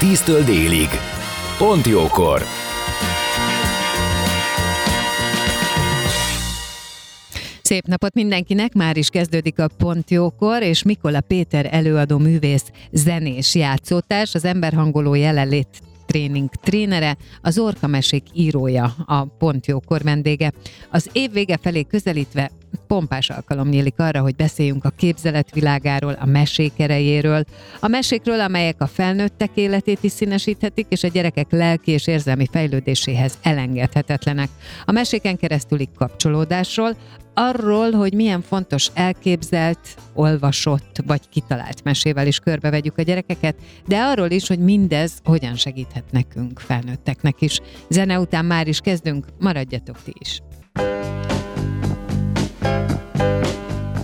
10-től délig. Pont jókor! Szép napot mindenkinek, már is kezdődik a Pont Jókor, és Mikola Péter előadó művész, zenés játszótárs, az emberhangoló jelenlét tréning trénere, az Orka Mesék írója, a Pont Jókor vendége. Az év vége felé közelítve pompás alkalom nyílik arra, hogy beszéljünk a képzelet világáról, a mesék erejéről, a mesékről, amelyek a felnőttek életét is színesíthetik, és a gyerekek lelki és érzelmi fejlődéséhez elengedhetetlenek. A meséken keresztüli kapcsolódásról, arról, hogy milyen fontos elképzelt, olvasott vagy kitalált mesével is körbevegyük a gyerekeket, de arról is, hogy mindez hogyan segíthet nekünk, felnőtteknek is. Zene után már is kezdünk, maradjatok ti is!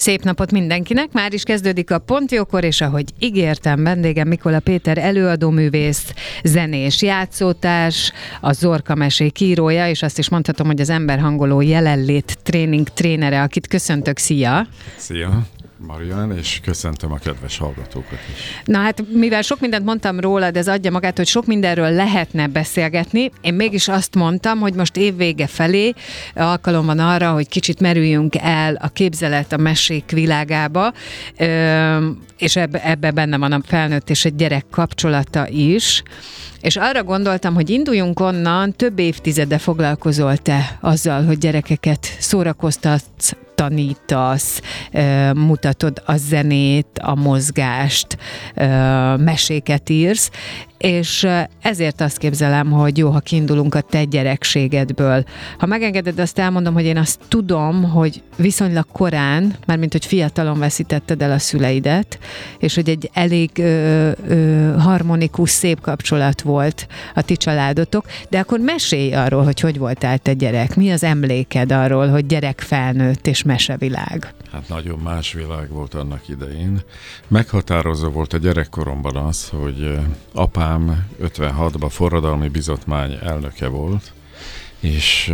Szép napot mindenkinek! Már is kezdődik a Pontjókor, és ahogy ígértem, vendégem Mikola Péter előadóművész, zenés, játszótárs, a Zorka Mesék írója, és azt is mondhatom, hogy az emberhangoló jelenlét tréning trénere, akit köszöntök. Szia! Szia! Marian, és köszöntöm a kedves hallgatókat is. Na hát, mivel sok mindent mondtam róla, de ez adja magát, hogy sok mindenről lehetne beszélgetni, én mégis azt mondtam, hogy most évvége felé alkalom van arra, hogy kicsit merüljünk el a képzelet a mesék világába, és ebbe, ebbe benne van a felnőtt és egy gyerek kapcsolata is. És arra gondoltam, hogy induljunk onnan, több évtizede foglalkozol te azzal, hogy gyerekeket szórakoztatsz, tanítasz, mutatod a zenét, a mozgást, meséket írsz, és ezért azt képzelem, hogy jó, ha kiindulunk a te gyerekségedből. Ha megengeded, azt elmondom, hogy én azt tudom, hogy viszonylag korán, mármint hogy fiatalon veszítetted el a szüleidet, és hogy egy elég ö, ö, harmonikus, szép kapcsolat volt a ti családotok, de akkor mesélj arról, hogy hogy voltál te gyerek, mi az emléked arról, hogy gyerek felnőtt és mesevilág? Hát nagyon más világ volt annak idején. Meghatározó volt a gyerekkoromban az, hogy apám apám 56-ban forradalmi bizotmány elnöke volt, és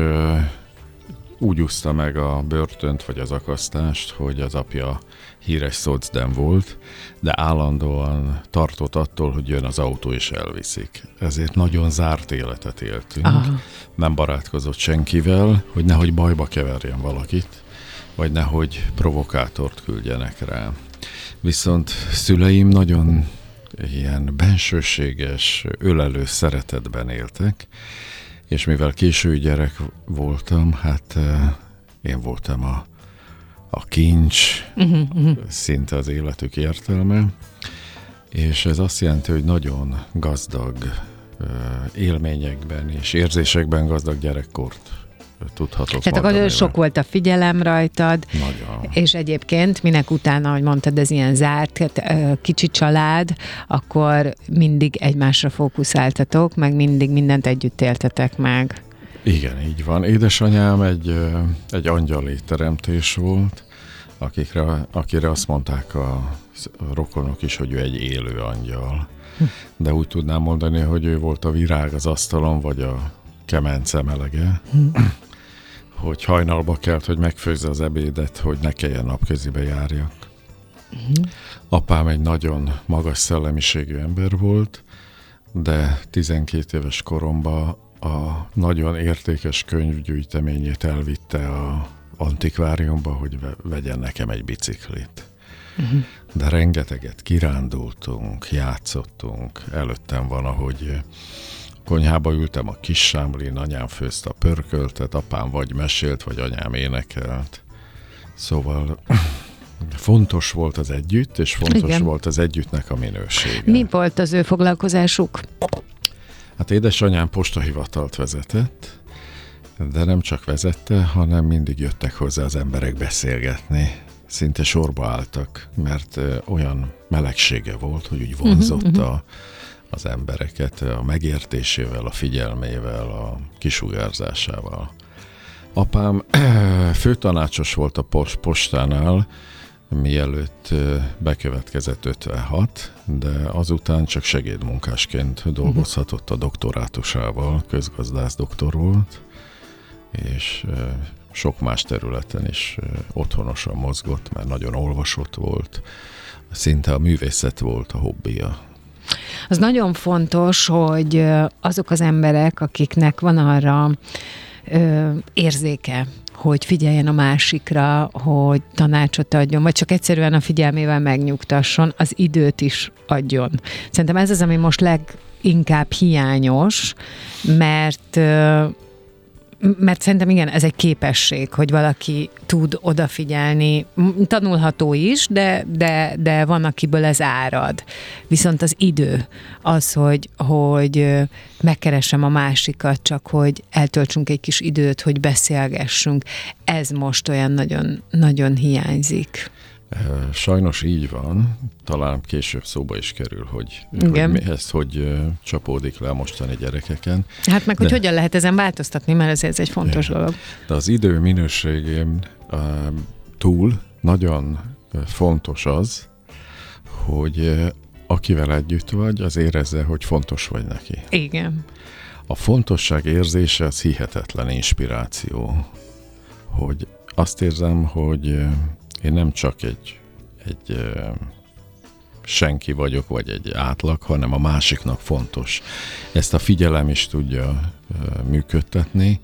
úgy úszta meg a börtönt vagy az akasztást, hogy az apja híres szocdem volt, de állandóan tartott attól, hogy jön az autó és elviszik. Ezért nagyon zárt életet éltünk. Aha. Nem barátkozott senkivel, hogy nehogy bajba keverjen valakit, vagy nehogy provokátort küldjenek rá. Viszont szüleim nagyon ilyen bensőséges, ölelő szeretetben éltek, és mivel késői gyerek voltam, hát én voltam a, a kincs, uh-huh, uh-huh. szinte az életük értelme, és ez azt jelenti, hogy nagyon gazdag élményekben és érzésekben gazdag gyerekkort tudhatok. Tehát akkor sok volt a figyelem rajtad. Nagyon. És egyébként minek utána, ahogy mondtad, ez ilyen zárt, hát, kicsi család, akkor mindig egymásra fókuszáltatok, meg mindig mindent együtt éltetek meg. Igen, így van. Édesanyám egy, egy angyali teremtés volt, akikre, akire azt mondták a rokonok is, hogy ő egy élő angyal. Hm. De úgy tudnám mondani, hogy ő volt a virág az asztalon, vagy a kemence melege. Hogy hajnalba kelt, hogy megfőzze az ebédet, hogy ne kelljen napközibe járjak. Uh-huh. Apám egy nagyon magas szellemiségű ember volt, de 12 éves koromban a nagyon értékes könyvgyűjteményét elvitte a antikváriumba, hogy vegyen nekem egy biciklit. Uh-huh. De rengeteget kirándultunk, játszottunk. Előttem van, ahogy Konyhába ültem a kis sámlin, anyám főzte a pörköltet, apám vagy mesélt, vagy anyám énekelt. Szóval fontos volt az együtt, és fontos Igen. volt az együttnek a minősége. Mi volt az ő foglalkozásuk? Hát édesanyám postahivatalt vezetett, de nem csak vezette, hanem mindig jöttek hozzá az emberek beszélgetni. Szinte sorba álltak, mert olyan melegsége volt, hogy úgy vonzotta uh-huh, uh-huh. Az embereket a megértésével, a figyelmével, a kisugárzásával. Apám főtanácsos volt a postánál, mielőtt bekövetkezett 56, de azután csak segédmunkásként dolgozhatott a doktorátusával, közgazdász doktor volt, és sok más területen is otthonosan mozgott, mert nagyon olvasott volt, szinte a művészet volt a hobbija. Az nagyon fontos, hogy azok az emberek, akiknek van arra ö, érzéke, hogy figyeljen a másikra, hogy tanácsot adjon, vagy csak egyszerűen a figyelmével megnyugtasson, az időt is adjon. Szerintem ez az, ami most leginkább hiányos, mert mert szerintem igen, ez egy képesség, hogy valaki tud odafigyelni, tanulható is, de, de, de van, akiből ez árad. Viszont az idő, az, hogy, hogy megkeresem a másikat, csak hogy eltöltsünk egy kis időt, hogy beszélgessünk, ez most olyan nagyon, nagyon hiányzik. Sajnos így van, talán később szóba is kerül, hogy, Igen. hogy ez hogy csapódik le a mostani gyerekeken. Hát meg, De, hogy hogyan lehet ezen változtatni, mert ez, ez egy fontos Igen. dolog. De az idő minőségén túl nagyon fontos az, hogy akivel együtt vagy, az érezze, hogy fontos vagy neki. Igen. A fontosság érzése az hihetetlen inspiráció, hogy azt érzem, hogy én nem csak egy, egy senki vagyok, vagy egy átlag, hanem a másiknak fontos. Ezt a figyelem is tudja működtetni,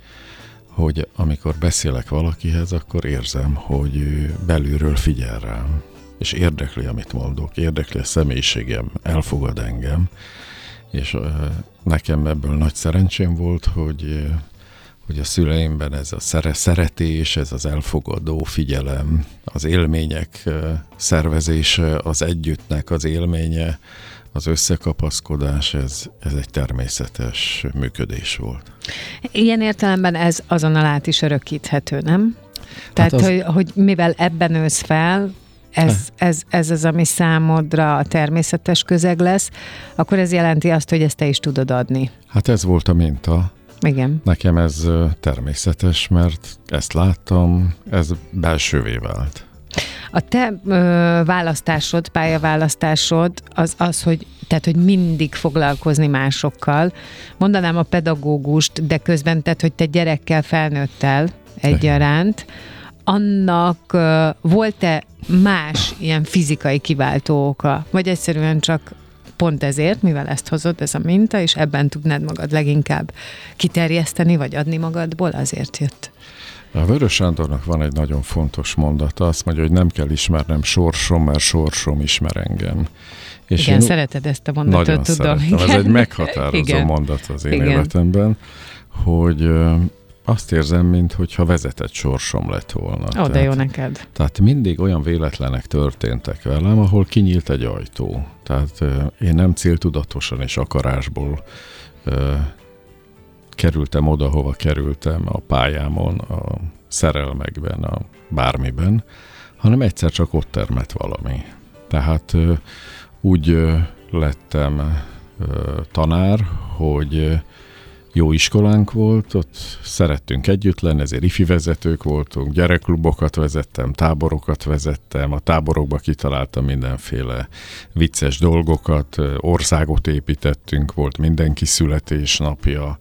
hogy amikor beszélek valakihez, akkor érzem, hogy ő belülről figyel rám, és érdekli, amit mondok, érdekli a személyiségem, elfogad engem, és nekem ebből nagy szerencsém volt, hogy hogy a szüleimben ez a szere, szeretés, ez az elfogadó figyelem, az élmények szervezése, az együttnek az élménye, az összekapaszkodás, ez, ez egy természetes működés volt. Ilyen értelemben ez azonnal át is örökíthető, nem? Tehát, hát az... hogy, hogy mivel ebben ősz fel, ez, ez, ez az, ami számodra a természetes közeg lesz, akkor ez jelenti azt, hogy ezt te is tudod adni. Hát ez volt a minta. Igen. Nekem ez természetes, mert ezt láttam, ez belsővé vált. A te ö, választásod, pályaválasztásod az az, hogy tehát, hogy mindig foglalkozni másokkal. Mondanám a pedagógust, de közben tehát, hogy te gyerekkel, felnőttel egyaránt. Annak ö, volt-e más ilyen fizikai kiváltó oka? Vagy egyszerűen csak pont ezért, mivel ezt hozod, ez a minta, és ebben tudnád magad leginkább kiterjeszteni, vagy adni magadból, azért jött. A Vörös Sándornak van egy nagyon fontos mondata, azt mondja, hogy nem kell ismernem sorsom, mert sorsom ismer engem. És Igen, szereted ezt a mondatot, nagyon tudom. Szeretem. Ez egy meghatározó Igen. mondat az én Igen. életemben, hogy azt érzem, mintha vezetett sorsom lett volna. Ó, tehát, de jó neked. Tehát mindig olyan véletlenek történtek velem, ahol kinyílt egy ajtó. Tehát én nem céltudatosan és akarásból kerültem oda, hova kerültem a pályámon, a szerelmekben, a bármiben, hanem egyszer csak ott termett valami. Tehát úgy lettem tanár, hogy jó iskolánk volt, ott szerettünk együtt lenni, ezért ifi vezetők voltunk, gyerekklubokat vezettem, táborokat vezettem, a táborokba kitaláltam mindenféle vicces dolgokat, országot építettünk, volt mindenki születésnapja,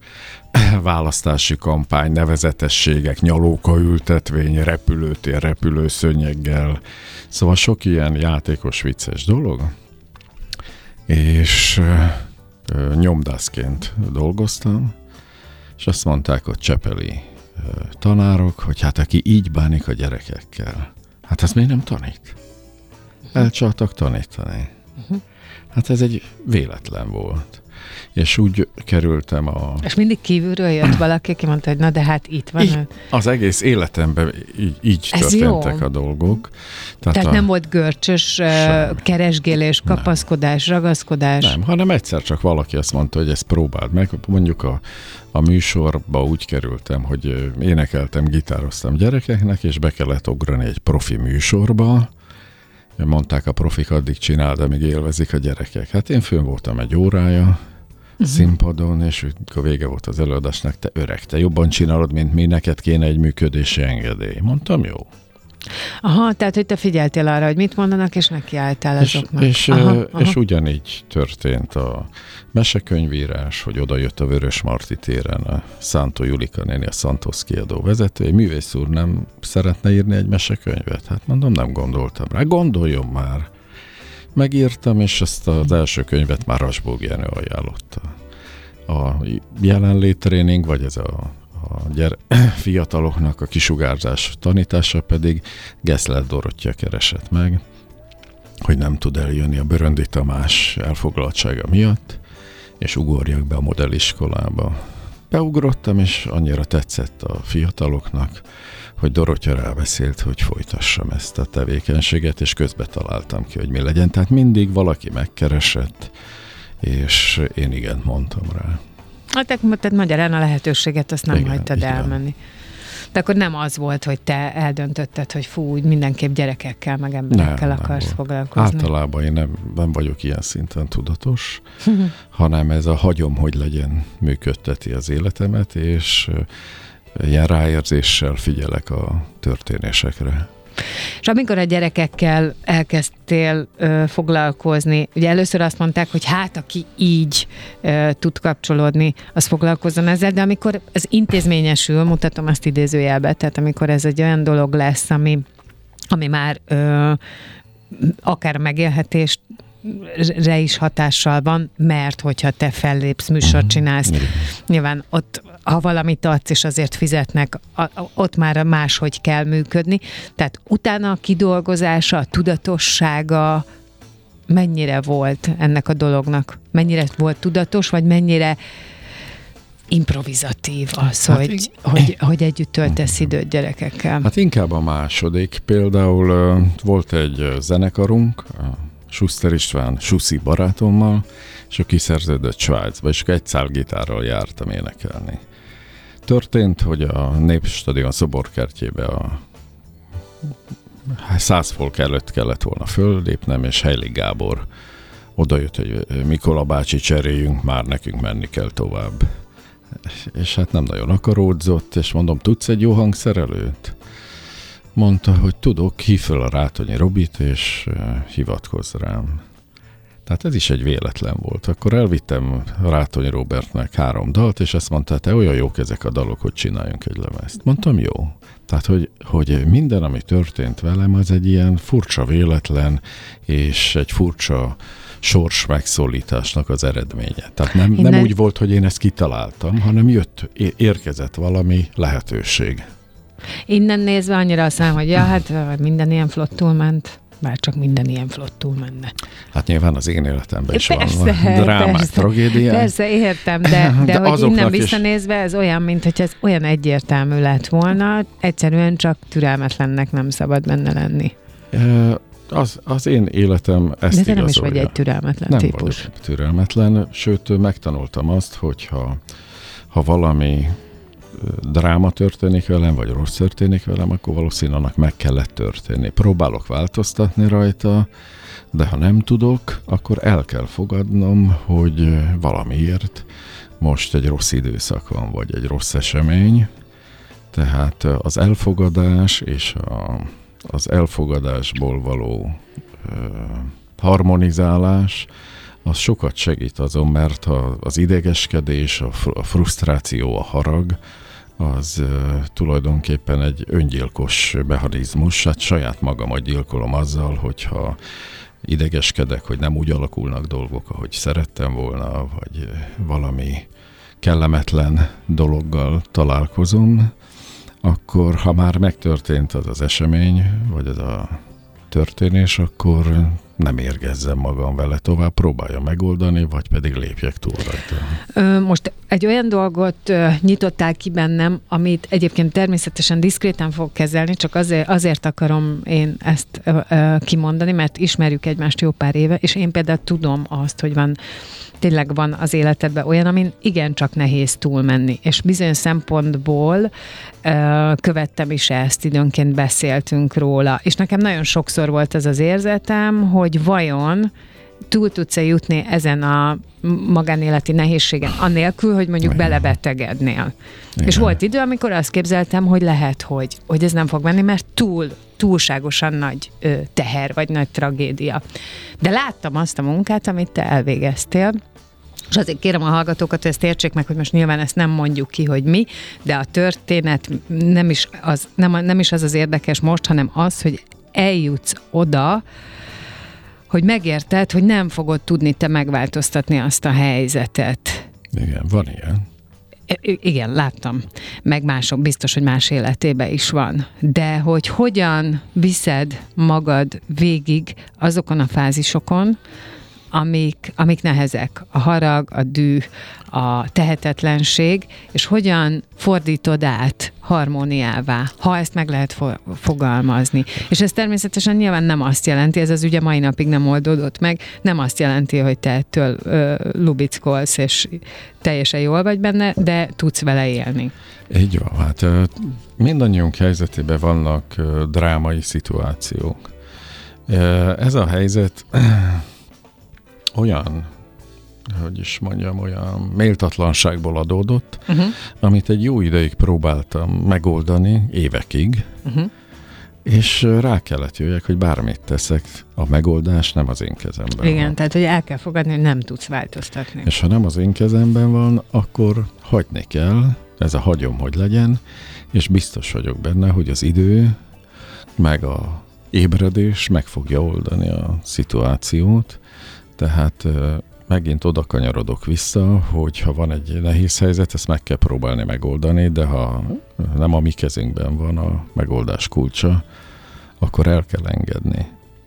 választási kampány, nevezetességek, nyalóka ültetvény, repülőtér, repülőszönyeggel, szóval sok ilyen játékos, vicces dolog. És nyomdászként dolgoztam, és azt mondták ott Csepeli tanárok, hogy hát aki így bánik a gyerekekkel, hát ezt miért nem tanít? Elcsaltak tanítani. Hát ez egy véletlen volt. És úgy kerültem a... És mindig kívülről jött valaki, aki mondta, hogy na de hát itt van. Így, az egész életemben így, így történtek jó. a dolgok. Tehát, Tehát a... nem volt görcsös Sem. keresgélés, kapaszkodás, nem. ragaszkodás? Nem, hanem egyszer csak valaki azt mondta, hogy ezt próbáld meg. Mondjuk a, a műsorba úgy kerültem, hogy énekeltem, gitároztam gyerekeknek, és be kellett ugrani egy profi műsorba, mondták a profik, addig csináld, amíg élvezik a gyerekek. Hát én fönn voltam egy órája. Színpadon, és akkor vége volt az előadásnak, te öreg, te jobban csinálod, mint mi, neked kéne egy működési engedély. Mondtam, jó. Aha, tehát, hogy te figyeltél arra, hogy mit mondanak, és nekiálltál azoknak. És, és, aha, aha. és ugyanígy történt a mesekönyvírás, hogy oda jött a Vörös Marti téren a Szántó Julika néni, a Santos kiadó vezető. Művész úr nem szeretne írni egy mesekönyvet? Hát mondom, nem gondoltam rá. Gondoljon már. Megírtam, és ezt az első könyvet már Rasbóg Jenő ajánlotta. A jelenléttréning, vagy ez a a gyere, fiataloknak a kisugárzás tanítása pedig Gessler Dorottya keresett meg, hogy nem tud eljönni a Böröndi Tamás elfoglaltsága miatt, és ugorjak be a modelliskolába. Beugrottam, és annyira tetszett a fiataloknak, hogy Dorottya rábeszélt, hogy folytassam ezt a tevékenységet, és közbe találtam ki, hogy mi legyen. Tehát mindig valaki megkeresett, és én igen mondtam rá. Hát tehát magyarán a lehetőséget azt nem Igen, hagytad elmenni. De akkor nem az volt, hogy te eldöntötted, hogy fú, mindenképp gyerekekkel, meg emberekkel nem, akarsz nem foglalkozni. Általában én nem, nem vagyok ilyen szinten tudatos, hanem ez a hagyom, hogy legyen, működteti az életemet, és ilyen ráérzéssel figyelek a történésekre. És amikor a gyerekekkel elkezdtél ö, foglalkozni, ugye először azt mondták, hogy hát aki így ö, tud kapcsolódni, az foglalkozzon ezzel, de amikor az intézményesül, mutatom azt idézőjelbe, tehát amikor ez egy olyan dolog lesz, ami, ami már ö, akár megélhetést re is hatással van, mert hogyha te fellépsz, műsort csinálsz, nyilván ott ha valamit adsz, és azért fizetnek, a, a, ott már máshogy kell működni. Tehát utána a kidolgozása, a tudatossága mennyire volt ennek a dolognak? Mennyire volt tudatos, vagy mennyire improvizatív az, hát hogy, in... hogy, hogy együtt töltesz időt gyerekekkel? Hát inkább a második. Például volt egy zenekarunk, Schuster István Suszi barátommal, és ő kiszerződött Svájcba, és egy gitárral jártam énekelni. Történt, hogy a Népstadion szoborkertjébe a száz folk előtt kellett volna föllépnem, és Heili Gábor odajött, hogy Mikola bácsi cseréljünk, már nekünk menni kell tovább. És hát nem nagyon akaródzott, és mondom, tudsz egy jó hangszerelőt? Mondta, hogy tudok, hív fel a Rátonyi Robit, és eh, hivatkozz rám. Tehát ez is egy véletlen volt. Akkor elvittem Rátony Robertnek három dalt, és azt mondta, te olyan jók ezek a dalok, hogy csináljunk egy lemezt. Mondtam, jó. Tehát, hogy, hogy minden, ami történt velem, az egy ilyen furcsa véletlen, és egy furcsa sors megszólításnak az eredménye. Tehát nem, nem úgy volt, hogy én ezt kitaláltam, hanem jött, érkezett valami lehetőség. Innen nézve annyira azt mondom, hogy ja, hát minden ilyen flottul ment bár csak minden ilyen flottul menne. Hát nyilván az én életemben is persze, van drámák, persze, tragédiák. Persze, értem, de, de hogy innen visszanézve ez olyan, mint hogy ez olyan egyértelmű lett volna, egyszerűen csak türelmetlennek nem szabad benne lenni. Az, az én életem ezt De te nem is vagy egy türelmetlen nem típus. Nem türelmetlen, sőt megtanultam azt, hogy ha, ha valami dráma történik velem, vagy rossz történik velem, akkor valószínűleg annak meg kellett történni. Próbálok változtatni rajta, de ha nem tudok, akkor el kell fogadnom, hogy valamiért most egy rossz időszak van, vagy egy rossz esemény. Tehát az elfogadás és a, az elfogadásból való ö, harmonizálás, az sokat segít azon, mert az idegeskedés, a frusztráció, a harag, az tulajdonképpen egy öngyilkos mechanizmus, hát saját magamat gyilkolom azzal, hogyha idegeskedek, hogy nem úgy alakulnak dolgok, ahogy szerettem volna, vagy valami kellemetlen dologgal találkozom, akkor ha már megtörtént az az esemény, vagy az a történés, akkor nem érgezzem magam vele tovább, próbálja megoldani, vagy pedig lépjek túl rajta. Most egy olyan dolgot nyitottál ki bennem, amit egyébként természetesen diszkréten fog kezelni, csak azért, azért akarom én ezt kimondani, mert ismerjük egymást jó pár éve, és én például tudom azt, hogy van tényleg van az életedben olyan, amin igencsak nehéz túlmenni. És bizonyos szempontból követtem is ezt, időnként beszéltünk róla. És nekem nagyon sokszor volt ez az érzetem, hogy vajon túl tudsz-e jutni ezen a magánéleti nehézségen, annélkül, hogy mondjuk belebetegednél. Igen. És volt idő, amikor azt képzeltem, hogy lehet, hogy, hogy ez nem fog menni, mert túl, túlságosan nagy ö, teher, vagy nagy tragédia. De láttam azt a munkát, amit te elvégeztél, és azért kérem a hallgatókat, hogy ezt értsék meg, hogy most nyilván ezt nem mondjuk ki, hogy mi, de a történet nem is az, nem, nem is az az érdekes most, hanem az, hogy eljutsz oda, hogy megérted, hogy nem fogod tudni te megváltoztatni azt a helyzetet. Igen, van ilyen. Igen, láttam. Meg mások, biztos, hogy más életében is van. De hogy hogyan viszed magad végig azokon a fázisokon, amik, amik nehezek. A harag, a dű, a tehetetlenség, és hogyan fordítod át harmóniává, ha ezt meg lehet fo- fogalmazni. És ez természetesen nyilván nem azt jelenti, ez az ugye mai napig nem oldódott meg, nem azt jelenti, hogy te ettől ö, lubickolsz, és teljesen jól vagy benne, de tudsz vele élni. Így van, hát mindannyiunk helyzetében vannak drámai szituációk. Ez a helyzet olyan, hogy is mondjam, olyan méltatlanságból adódott, uh-huh. amit egy jó ideig próbáltam megoldani, évekig, uh-huh. és rá kellett jöjjek, hogy bármit teszek, a megoldás nem az én kezemben Igen, van. tehát hogy el kell fogadni, hogy nem tudsz változtatni. És ha nem az én kezemben van, akkor hagyni kell, ez a hagyom, hogy legyen, és biztos vagyok benne, hogy az idő, meg a ébredés meg fogja oldani a szituációt, tehát megint oda kanyarodok vissza, hogy ha van egy nehéz helyzet, ezt meg kell próbálni megoldani, de ha nem a mi kezünkben van a megoldás kulcsa, akkor el kell engedni.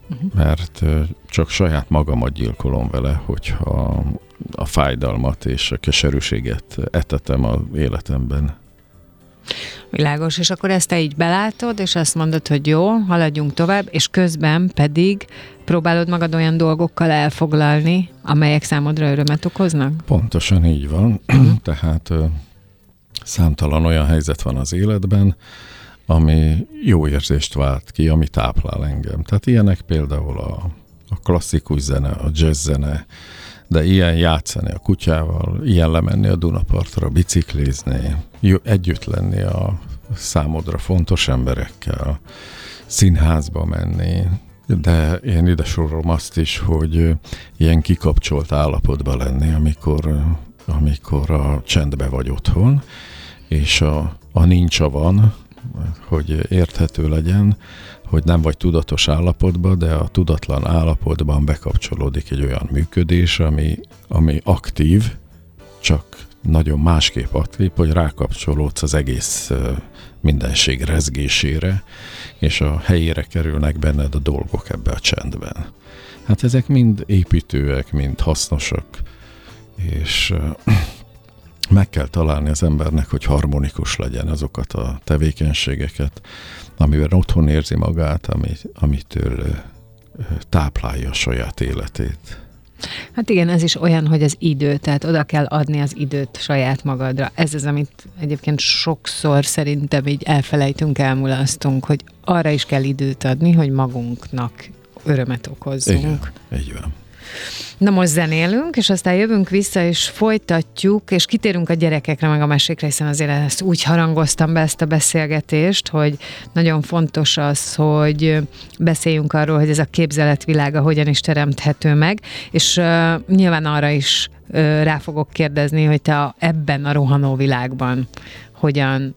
Uh-huh. Mert csak saját magamat gyilkolom vele, hogyha a fájdalmat és a keserűséget etetem a életemben. Világos, és akkor ezt te így belátod, és azt mondod, hogy jó, haladjunk tovább, és közben pedig próbálod magad olyan dolgokkal elfoglalni, amelyek számodra örömet okoznak? Pontosan így van. Mhm. Tehát számtalan olyan helyzet van az életben, ami jó érzést vált ki, ami táplál engem. Tehát ilyenek például a, a klasszikus zene, a jazz zene, de ilyen játszani a kutyával, ilyen lemenni a Dunapartra, biciklizni, együtt lenni a számodra fontos emberekkel, színházba menni, de én ide sorolom azt is, hogy ilyen kikapcsolt állapotba lenni, amikor, amikor a csendbe vagy otthon, és a, a nincs a van, hogy érthető legyen, hogy nem vagy tudatos állapotban, de a tudatlan állapotban bekapcsolódik egy olyan működés, ami, ami aktív, csak nagyon másképp aktív, hogy rákapcsolódsz az egész mindenség rezgésére, és a helyére kerülnek benned a dolgok ebbe a csendben. Hát ezek mind építőek, mind hasznosak, és meg kell találni az embernek, hogy harmonikus legyen azokat a tevékenységeket, amiben otthon érzi magát, amit, amitől táplálja a saját életét. Hát igen, ez is olyan, hogy az idő, tehát oda kell adni az időt saját magadra. Ez az, amit egyébként sokszor szerintem így elfelejtünk, elmulasztunk, hogy arra is kell időt adni, hogy magunknak örömet okozzunk. Igen, így van. Na most zenélünk, és aztán jövünk vissza, és folytatjuk, és kitérünk a gyerekekre, meg a mesékre, hiszen azért ezt úgy harangoztam be ezt a beszélgetést, hogy nagyon fontos az, hogy beszéljünk arról, hogy ez a képzeletvilága hogyan is teremthető meg, és uh, nyilván arra is uh, rá fogok kérdezni, hogy te a, ebben a rohanó világban hogyan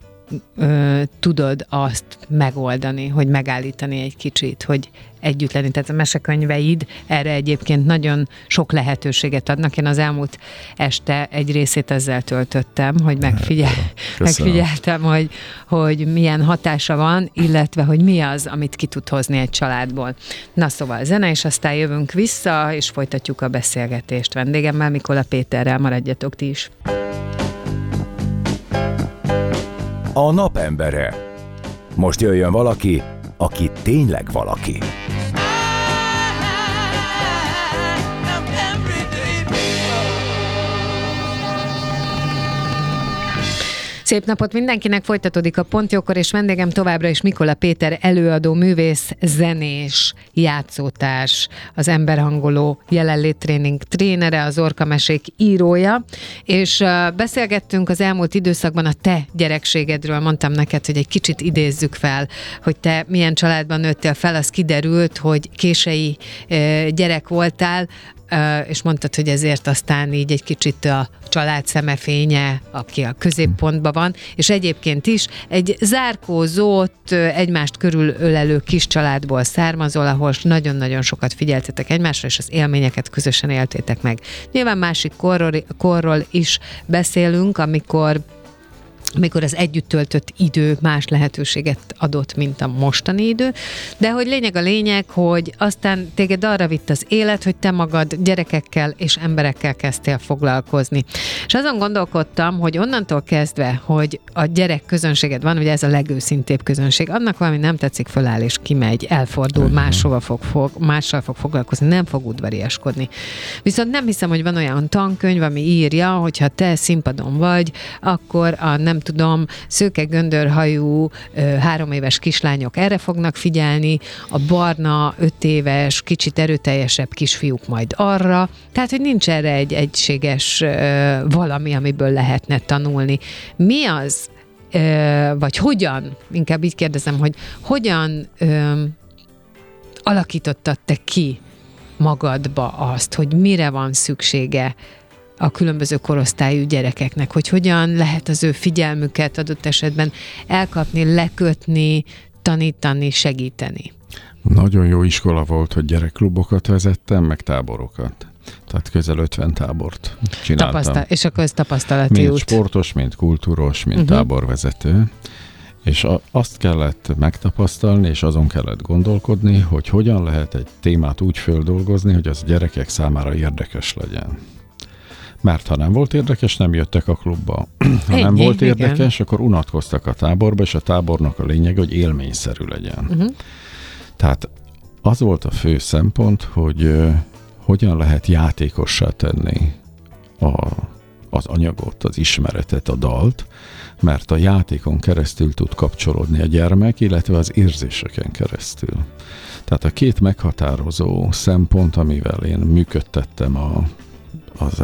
ö, tudod azt megoldani, hogy megállítani egy kicsit, hogy együtt lenni. Tehát a mesekönyveid erre egyébként nagyon sok lehetőséget adnak. Én az elmúlt este egy részét ezzel töltöttem, hogy megfigyel, megfigyeltem, hogy, hogy milyen hatása van, illetve hogy mi az, amit ki tud hozni egy családból. Na szóval zene, és aztán jövünk vissza, és folytatjuk a beszélgetést vendégemmel, Mikola Péterrel. Maradjatok ti is. A napembere. Most jöjjön valaki, aki tényleg valaki. Szép napot mindenkinek, folytatódik a Pontjókor, és vendégem továbbra is Mikola Péter előadó, művész, zenés, játszótárs, az emberhangoló jelenléttréning trénere, az Orkamesék írója, és beszélgettünk az elmúlt időszakban a te gyerekségedről, mondtam neked, hogy egy kicsit idézzük fel, hogy te milyen családban nőttél fel, az kiderült, hogy kései gyerek voltál, és mondtad, hogy ezért aztán így egy kicsit a család szemefénye, aki a középpontban van, és egyébként is egy zárkózott, egymást körülölelő kis családból származol, ahol nagyon-nagyon sokat figyeltetek egymásra, és az élményeket közösen éltétek meg. Nyilván másik korról, korról is beszélünk, amikor amikor az együtt töltött idő más lehetőséget adott, mint a mostani idő, de hogy lényeg a lényeg, hogy aztán téged arra vitt az élet, hogy te magad gyerekekkel és emberekkel kezdtél foglalkozni. És azon gondolkodtam, hogy onnantól kezdve, hogy a gyerek közönséged van, ugye ez a legőszintébb közönség, annak valami nem tetszik, föláll és kimegy, elfordul, máshova fog, fog, mással fog foglalkozni, nem fog udvariaskodni. Viszont nem hiszem, hogy van olyan tankönyv, ami írja, hogyha te színpadon vagy, akkor a nem nem tudom, szőke göndörhajú három éves kislányok erre fognak figyelni, a barna öt éves, kicsit erőteljesebb kisfiúk majd arra, tehát, hogy nincs erre egy egységes valami, amiből lehetne tanulni. Mi az, vagy hogyan, inkább így kérdezem, hogy hogyan alakítottad te ki magadba azt, hogy mire van szüksége a különböző korosztályú gyerekeknek, hogy hogyan lehet az ő figyelmüket adott esetben elkapni, lekötni, tanítani, segíteni. Nagyon jó iskola volt, hogy gyerekklubokat vezettem, meg táborokat. Tehát közel 50 tábort csináltam. Tapasztal- és akkor ez tapasztalati Mint út. sportos, mint kultúros, mint uh-huh. táborvezető. És a, azt kellett megtapasztalni, és azon kellett gondolkodni, hogy hogyan lehet egy témát úgy földolgozni, hogy az gyerekek számára érdekes legyen. Mert ha nem volt érdekes, nem jöttek a klubba. ha Ennyi, nem volt érdekes, igen. akkor unatkoztak a táborba, és a tábornak a lényege, hogy élményszerű legyen. Uh-huh. Tehát az volt a fő szempont, hogy uh, hogyan lehet játékossá tenni a, az anyagot, az ismeretet, a dalt, mert a játékon keresztül tud kapcsolódni a gyermek, illetve az érzéseken keresztül. Tehát a két meghatározó szempont, amivel én működtettem a az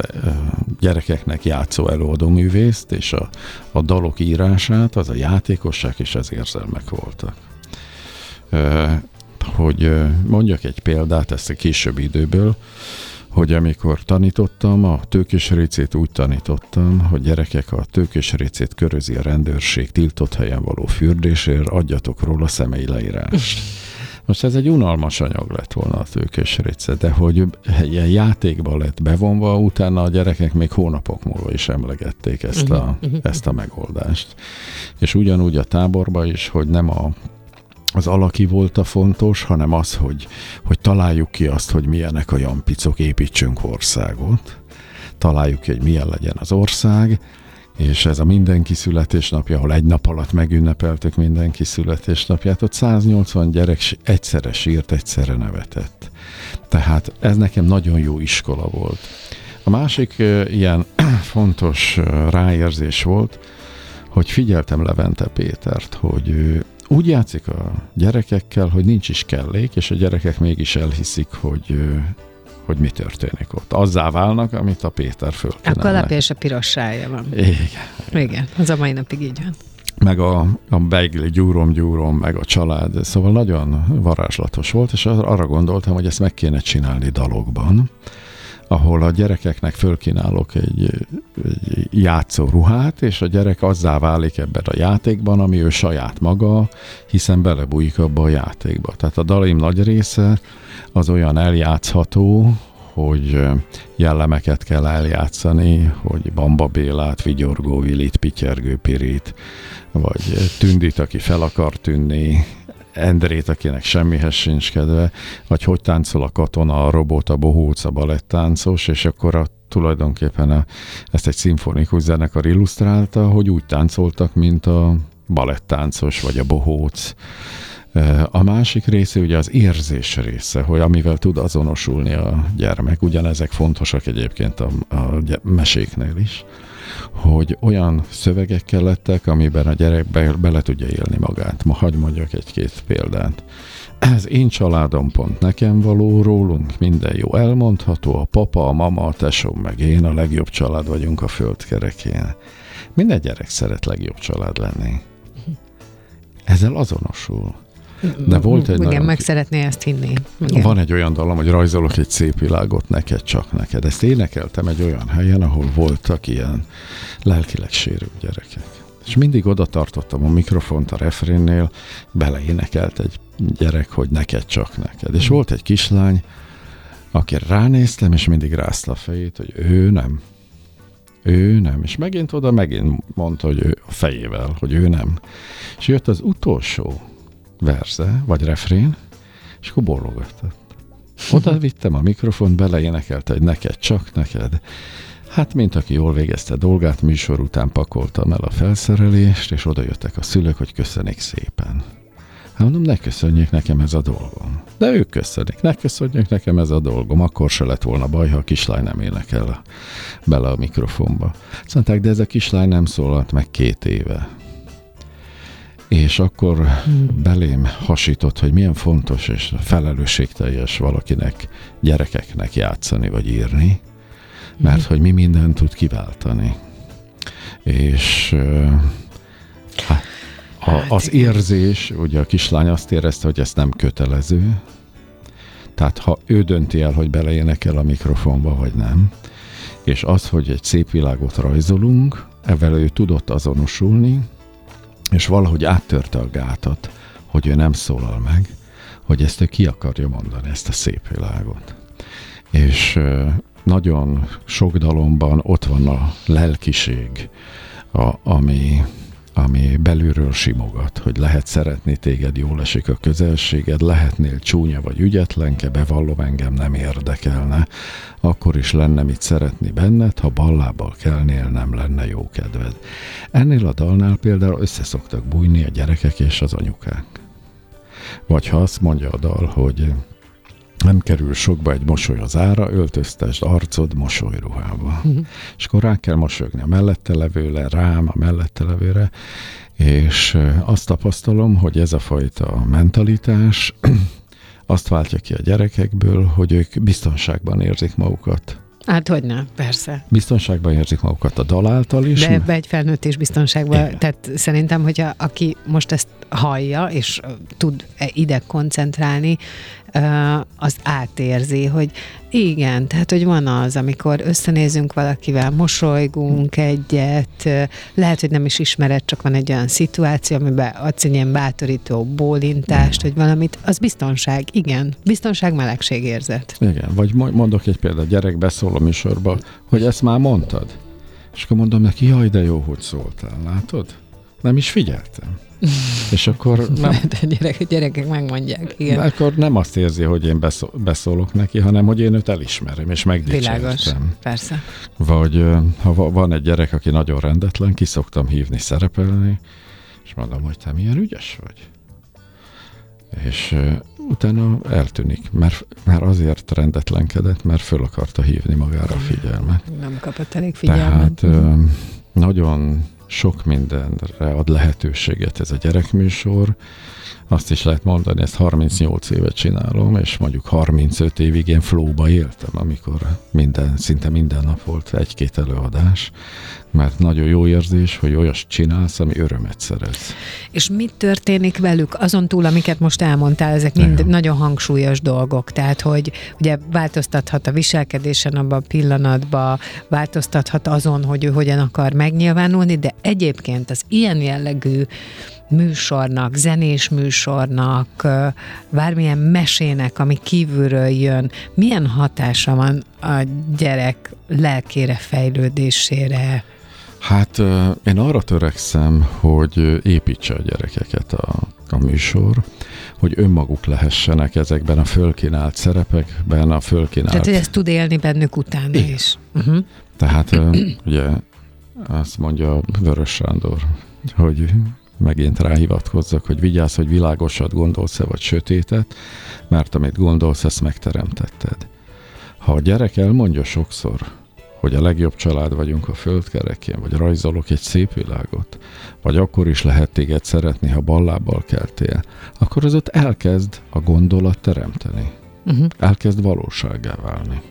gyerekeknek játszó előadóművészt és a, a dalok írását, az a játékosság és az érzelmek voltak. Hogy mondjak egy példát, ezt a később időből, hogy amikor tanítottam, a tőkésrécét úgy tanítottam, hogy gyerekek a tőkésrécét körözi a rendőrség tiltott helyen való fürdésért, adjatok róla személy leírást. Most ez egy unalmas anyag lett volna a tőkés része, de hogy ilyen játékba lett bevonva, utána a gyerekek még hónapok múlva is emlegették ezt a, uh-huh, uh-huh. ezt a megoldást. És ugyanúgy a táborba is, hogy nem a az alaki volt a fontos, hanem az, hogy, hogy találjuk ki azt, hogy milyenek a jampicok, építsünk országot, találjuk ki, hogy milyen legyen az ország, és ez a mindenki születésnapja, ahol egy nap alatt megünnepeltük mindenki születésnapját, ott 180 gyerek egyszerre sírt, egyszerre nevetett. Tehát ez nekem nagyon jó iskola volt. A másik ilyen fontos ráérzés volt, hogy figyeltem Levente Pétert, hogy ő úgy játszik a gyerekekkel, hogy nincs is kellék, és a gyerekek mégis elhiszik, hogy hogy mi történik ott. Azzá válnak, amit a Péter föl A kalapja és a piros sája van. Igen. Igen, az a mai napig így van. Meg a, a beigli gyúrom-gyúrom, meg a család. Szóval nagyon varázslatos volt, és arra gondoltam, hogy ezt meg kéne csinálni dalokban ahol a gyerekeknek fölkínálok egy, egy játszó ruhát, és a gyerek azzá válik ebben a játékban, ami ő saját maga, hiszen belebújik abba a játékba. Tehát a dalim nagy része az olyan eljátszható, hogy jellemeket kell eljátszani, hogy Bamba Bélát, Vigyorgó Vilit, Pityergő Pirit, vagy Tündit, aki fel akar tűnni, Endrét, akinek semmihez sincs kedve, vagy hogy táncol a katona, a robot, a bohóc, a balettáncos, és akkor a, tulajdonképpen a, ezt egy szimfonikus zenekar illusztrálta, hogy úgy táncoltak, mint a balettáncos, vagy a bohóc. A másik része ugye az érzés része, hogy amivel tud azonosulni a gyermek, ugyanezek fontosak egyébként a, a meséknél is hogy olyan szövegek kellettek, amiben a gyerek be, bele tudja élni magát. Ma hagyd mondjak egy-két példát. Ez én családom pont nekem való, rólunk minden jó elmondható, a papa, a mama, a tesóm, meg én a legjobb család vagyunk a földkerekén. Minden gyerek szeret legjobb család lenni. Ezzel azonosul. De volt egy Igen, nagyon... meg szeretné ezt hinni. Igen. Van egy olyan dalom, hogy rajzolok egy szép világot neked, csak neked. Ezt énekeltem egy olyan helyen, ahol voltak ilyen lelkileg sérült gyerekek. És mindig oda tartottam a mikrofont a refrénnél, beleénekelt egy gyerek, hogy neked, csak neked. És volt egy kislány, aki ránéztem, és mindig rázta a fejét, hogy ő nem. Ő nem. És megint oda megint mondta, hogy ő a fejével, hogy ő nem. És jött az utolsó verze, vagy refrén, és akkor bólogatott. Oda vittem a mikrofon, beleénekelte, hogy neked, csak neked. Hát, mint aki jól végezte dolgát, műsor után pakoltam el a felszerelést, és oda jöttek a szülők, hogy köszönik szépen. Hát mondom, ne köszönjék nekem ez a dolgom. De ők köszönik, ne köszönjék nekem ez a dolgom. Akkor se lett volna baj, ha a kislány nem énekel bele a mikrofonba. Azt de ez a kislány nem szólalt meg két éve és akkor belém hasított, hogy milyen fontos és felelősségteljes valakinek, gyerekeknek játszani vagy írni, mert hogy mi mindent tud kiváltani. És hát, a, az érzés, ugye a kislány azt érezte, hogy ez nem kötelező, tehát ha ő dönti el, hogy beleénekel a mikrofonba, vagy nem, és az, hogy egy szép világot rajzolunk, ezzel ő tudott azonosulni, és valahogy áttörte a gátat, hogy ő nem szólal meg, hogy ezt ő ki akarja mondani, ezt a szép világot. És nagyon sok dalomban ott van a lelkiség, a, ami ami belülről simogat, hogy lehet szeretni téged, jól esik a közelséged, lehetnél csúnya vagy ügyetlenke, bevallom engem nem érdekelne, akkor is lenne mit szeretni benned, ha ballábbal kelnél, nem lenne jó kedved. Ennél a dalnál például összeszoktak bújni a gyerekek és az anyukák. Vagy ha azt mondja a dal, hogy nem kerül sokba egy mosoly az ára, öltöztesd arcod mosolyruhába. Uh-huh. És akkor rá kell mosolyogni a mellette levőle, rám, a mellette levőre, és azt tapasztalom, hogy ez a fajta mentalitás azt váltja ki a gyerekekből, hogy ők biztonságban érzik magukat Hát hogy ne, persze. Biztonságban érzik magukat a dal által is. De ebbe egy felnőtt is biztonságban. Igen. Tehát szerintem, hogyha aki most ezt hallja, és tud ide koncentrálni, az átérzi, hogy igen, tehát hogy van az, amikor összenézünk valakivel, mosolygunk egyet, lehet, hogy nem is ismered, csak van egy olyan szituáció, amiben adsz egy ilyen bátorító bólintást, hogy valamit, az biztonság, igen, biztonság, melegség érzet. Igen, vagy mondok egy példát, gyerek beszól a műsorba, hogy ezt már mondtad. És akkor mondom neki, jaj, de jó, hogy szóltál, látod? Nem is figyeltem. És akkor nem... a gyerek, gyerekek megmondják, igen. Akkor nem azt érzi, hogy én beszól, beszólok neki, hanem hogy én őt elismerem, és megdicsértem. Világos, persze. Vagy ha van egy gyerek, aki nagyon rendetlen, ki szoktam hívni szerepelni, és mondom, hogy te milyen ügyes vagy. És uh, utána eltűnik, mert, mert azért rendetlenkedett, mert föl akarta hívni magára a figyelmet. Nem kapott elég figyelmet. Tehát uh, nagyon sok mindenre ad lehetőséget ez a gyerekműsor. Azt is lehet mondani, ezt 38 évet csinálom, és mondjuk 35 évig én flóba éltem, amikor minden, szinte minden nap volt egy-két előadás, mert nagyon jó érzés, hogy olyas csinálsz, ami örömet szerez. És mit történik velük azon túl, amiket most elmondtál, ezek mind Igen. nagyon hangsúlyos dolgok, tehát hogy ugye változtathat a viselkedésen abban a pillanatban, változtathat azon, hogy ő hogyan akar megnyilvánulni, de egyébként az ilyen jellegű műsornak, zenés műsornak, bármilyen mesének, ami kívülről jön, milyen hatása van a gyerek lelkére, fejlődésére? Hát én arra törekszem, hogy építse a gyerekeket a, a műsor, hogy önmaguk lehessenek ezekben a fölkínált szerepekben, a fölkínált... Tehát, hogy ezt tud élni bennük utána Igen. is. Uh-huh. Tehát ugye azt mondja Vörös Sándor, hogy megint ráhivatkozzak, hogy vigyázz, hogy világosat gondolsz-e, vagy sötétet, mert amit gondolsz, ezt megteremtetted. Ha a gyerek elmondja sokszor, hogy a legjobb család vagyunk a földkerekén, vagy rajzolok egy szép világot, vagy akkor is lehet téged szeretni, ha ballábbal keltél, akkor az ott elkezd a gondolat teremteni. Uh-huh. Elkezd valóságá válni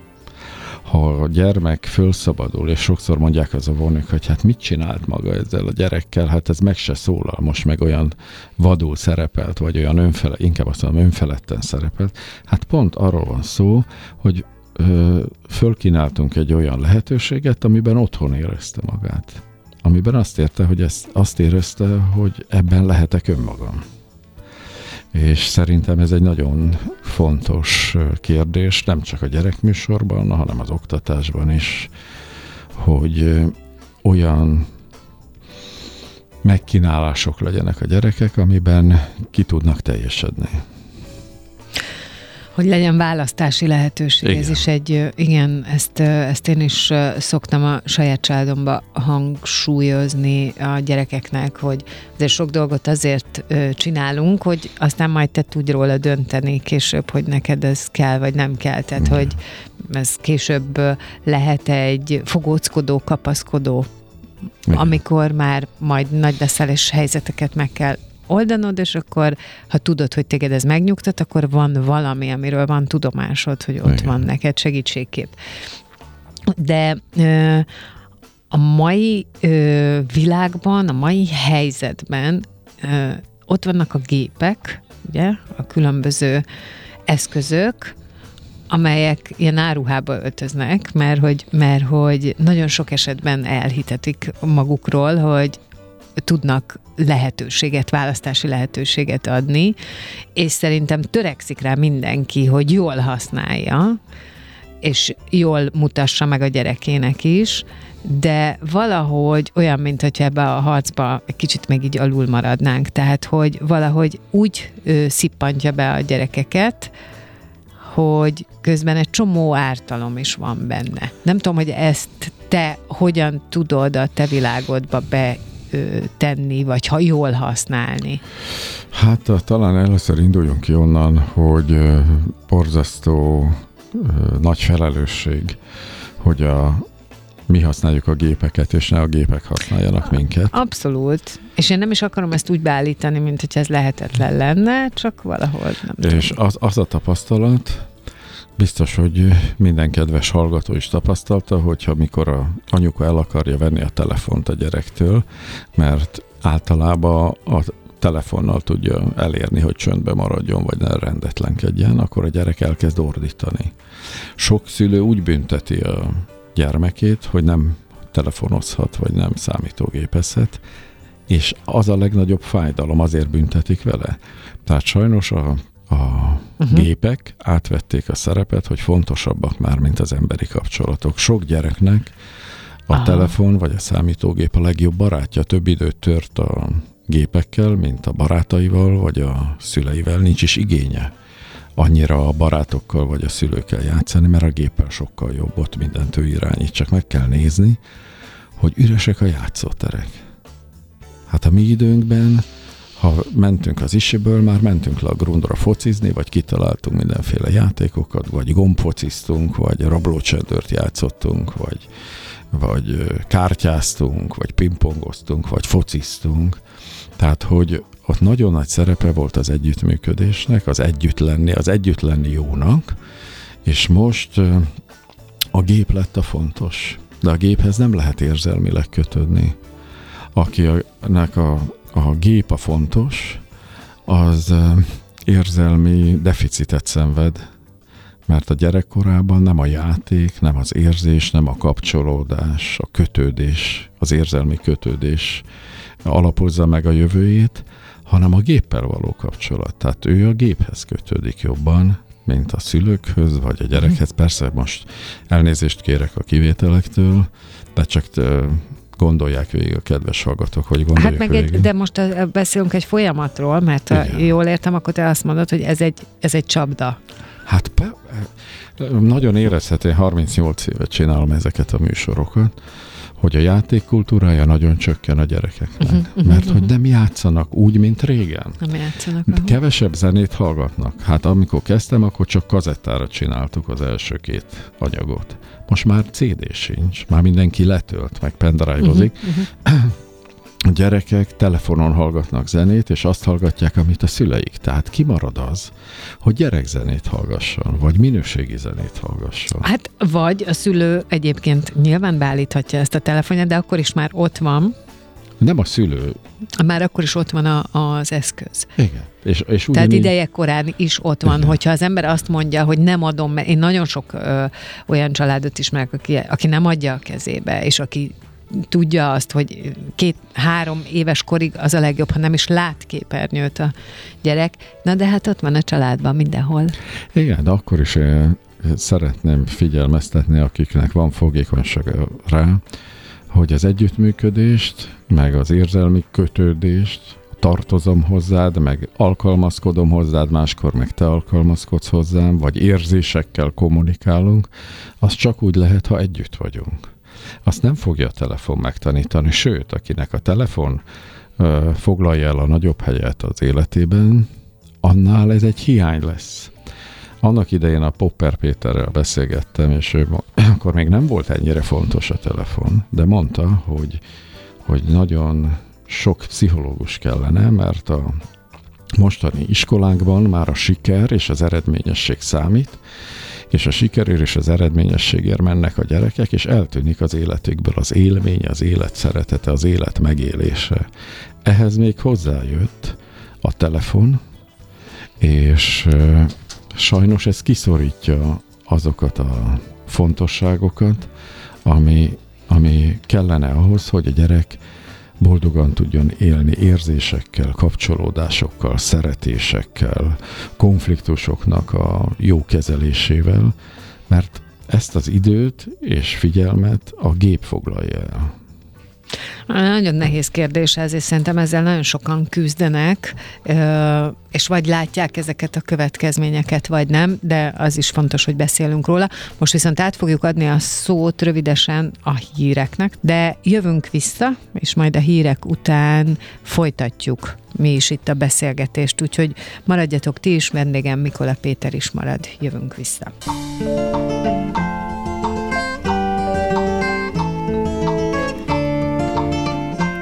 ha a gyermek fölszabadul, és sokszor mondják az a vonők, hogy hát mit csinált maga ezzel a gyerekkel, hát ez meg se szólal, most meg olyan vadul szerepelt, vagy olyan önfele, inkább azt mondom, önfeletten szerepelt. Hát pont arról van szó, hogy ö, fölkínáltunk egy olyan lehetőséget, amiben otthon érezte magát. Amiben azt érte, hogy ezt, azt érezte, hogy ebben lehetek önmagam. És szerintem ez egy nagyon fontos kérdés, nem csak a gyerekműsorban, hanem az oktatásban is, hogy olyan megkínálások legyenek a gyerekek, amiben ki tudnak teljesedni hogy legyen választási lehetőség. Igen. Ez is egy, igen, ezt, ezt én is szoktam a saját családomba hangsúlyozni a gyerekeknek, hogy azért sok dolgot azért csinálunk, hogy aztán majd te tudj róla dönteni később, hogy neked ez kell, vagy nem kell. Tehát, igen. hogy ez később lehet egy fogóckodó, kapaszkodó igen. amikor már majd nagy leszel, és helyzeteket meg kell oldanod, és akkor, ha tudod, hogy téged ez megnyugtat, akkor van valami, amiről van tudomásod, hogy ott Igen. van neked segítségkép. De ö, a mai ö, világban, a mai helyzetben ö, ott vannak a gépek, ugye, a különböző eszközök, amelyek ilyen áruhába öltöznek, mert hogy, mert hogy nagyon sok esetben elhitetik magukról, hogy tudnak lehetőséget, választási lehetőséget adni, és szerintem törekszik rá mindenki, hogy jól használja, és jól mutassa meg a gyerekének is, de valahogy olyan, mint hogy ebbe a harcba egy kicsit még így alul maradnánk. Tehát, hogy valahogy úgy ö, szippantja be a gyerekeket, hogy közben egy csomó ártalom is van benne. Nem tudom, hogy ezt te hogyan tudod a te világodba be tenni, vagy ha jól használni? Hát talán először induljunk ki onnan, hogy borzasztó nagy felelősség, hogy a mi használjuk a gépeket, és ne a gépek használjanak minket. Abszolút. És én nem is akarom ezt úgy beállítani, mint hogy ez lehetetlen lenne, csak valahol nem És az, az a tapasztalat, Biztos, hogy minden kedves hallgató is tapasztalta, hogyha mikor a anyuka el akarja venni a telefont a gyerektől, mert általában a telefonnal tudja elérni, hogy csöndbe maradjon, vagy ne rendetlenkedjen, akkor a gyerek elkezd ordítani. Sok szülő úgy bünteti a gyermekét, hogy nem telefonozhat, vagy nem számítógépezhet, és az a legnagyobb fájdalom, azért büntetik vele. Tehát sajnos a a uh-huh. gépek átvették a szerepet, hogy fontosabbak már, mint az emberi kapcsolatok. Sok gyereknek a Aha. telefon vagy a számítógép a legjobb barátja. Több időt tört a gépekkel, mint a barátaival vagy a szüleivel. Nincs is igénye annyira a barátokkal vagy a szülőkkel játszani, mert a géppel sokkal jobb, ott mindent ő irányít. Csak meg kell nézni, hogy üresek a játszóterek. Hát a mi időnkben ha mentünk az isiből, már mentünk le a grundra focizni, vagy kitaláltunk mindenféle játékokat, vagy gombfociztunk, vagy rablócsendőrt játszottunk, vagy, vagy kártyáztunk, vagy pingpongoztunk, vagy fociztunk. Tehát, hogy ott nagyon nagy szerepe volt az együttműködésnek, az együtt lenni, az együtt lenni jónak, és most a gép lett a fontos. De a géphez nem lehet érzelmileg kötődni. Akinek a, a gép a fontos, az érzelmi deficitet szenved, mert a gyerekkorában nem a játék, nem az érzés, nem a kapcsolódás, a kötődés, az érzelmi kötődés alapozza meg a jövőjét, hanem a géppel való kapcsolat. Tehát ő a géphez kötődik jobban, mint a szülőkhöz, vagy a gyerekhez. Persze most elnézést kérek a kivételektől, de csak gondolják végig a kedves hallgatók, hogy gondolják Hát meg végig. egy, de most beszélünk egy folyamatról, mert Igen. ha jól értem, akkor te azt mondod, hogy ez egy, ez egy csapda. Hát pe, nagyon érezhető, 38 évet csinálom ezeket a műsorokat, hogy a játékkultúrája nagyon csökken a gyerekeknek. Uh-huh, uh-huh, mert hogy nem játszanak úgy, mint régen. Nem játszanak. Uh-huh. Kevesebb zenét hallgatnak. Hát amikor kezdtem, akkor csak kazettára csináltuk az első két anyagot. Most már CD sincs, már mindenki letölt, meg pendrive-ozik. Uh-huh, uh-huh a gyerekek telefonon hallgatnak zenét, és azt hallgatják, amit a szüleik. Tehát kimarad az, hogy gyerekzenét hallgasson, vagy minőségi zenét hallgasson. Hát vagy a szülő egyébként nyilván beállíthatja ezt a telefonját, de akkor is már ott van. Nem a szülő. Már akkor is ott van a, az eszköz. Igen. És, és Tehát ideje korán is ott van, Igen. hogyha az ember azt mondja, hogy nem adom, mert én nagyon sok ö, olyan családot ismerek, aki, aki nem adja a kezébe, és aki tudja azt, hogy két-három éves korig az a legjobb, ha nem is lát képernyőt a gyerek. Na de hát ott van a családban mindenhol. Igen, de akkor is én szeretném figyelmeztetni, akiknek van fogékonyság rá, hogy az együttműködést, meg az érzelmi kötődést, tartozom hozzád, meg alkalmazkodom hozzád, máskor meg te alkalmazkodsz hozzám, vagy érzésekkel kommunikálunk, az csak úgy lehet, ha együtt vagyunk azt nem fogja a telefon megtanítani, sőt, akinek a telefon ö, foglalja el a nagyobb helyet az életében, annál ez egy hiány lesz. Annak idején a Popper Péterrel beszélgettem, és ő akkor még nem volt ennyire fontos a telefon, de mondta, hogy, hogy nagyon sok pszichológus kellene, mert a mostani iskolánkban már a siker és az eredményesség számít, és a sikerért és az eredményességért mennek a gyerekek, és eltűnik az életükből az élmény, az élet szeretete, az élet megélése. Ehhez még hozzájött a telefon, és sajnos ez kiszorítja azokat a fontosságokat, ami, ami kellene ahhoz, hogy a gyerek boldogan tudjon élni érzésekkel, kapcsolódásokkal, szeretésekkel, konfliktusoknak a jó kezelésével, mert ezt az időt és figyelmet a gép foglalja el. Nagyon nehéz kérdés ez, és szerintem ezzel nagyon sokan küzdenek, és vagy látják ezeket a következményeket, vagy nem, de az is fontos, hogy beszélünk róla. Most viszont át fogjuk adni a szót rövidesen a híreknek, de jövünk vissza, és majd a hírek után folytatjuk mi is itt a beszélgetést, úgyhogy maradjatok ti is, vendégem Mikola Péter is marad, jövünk vissza.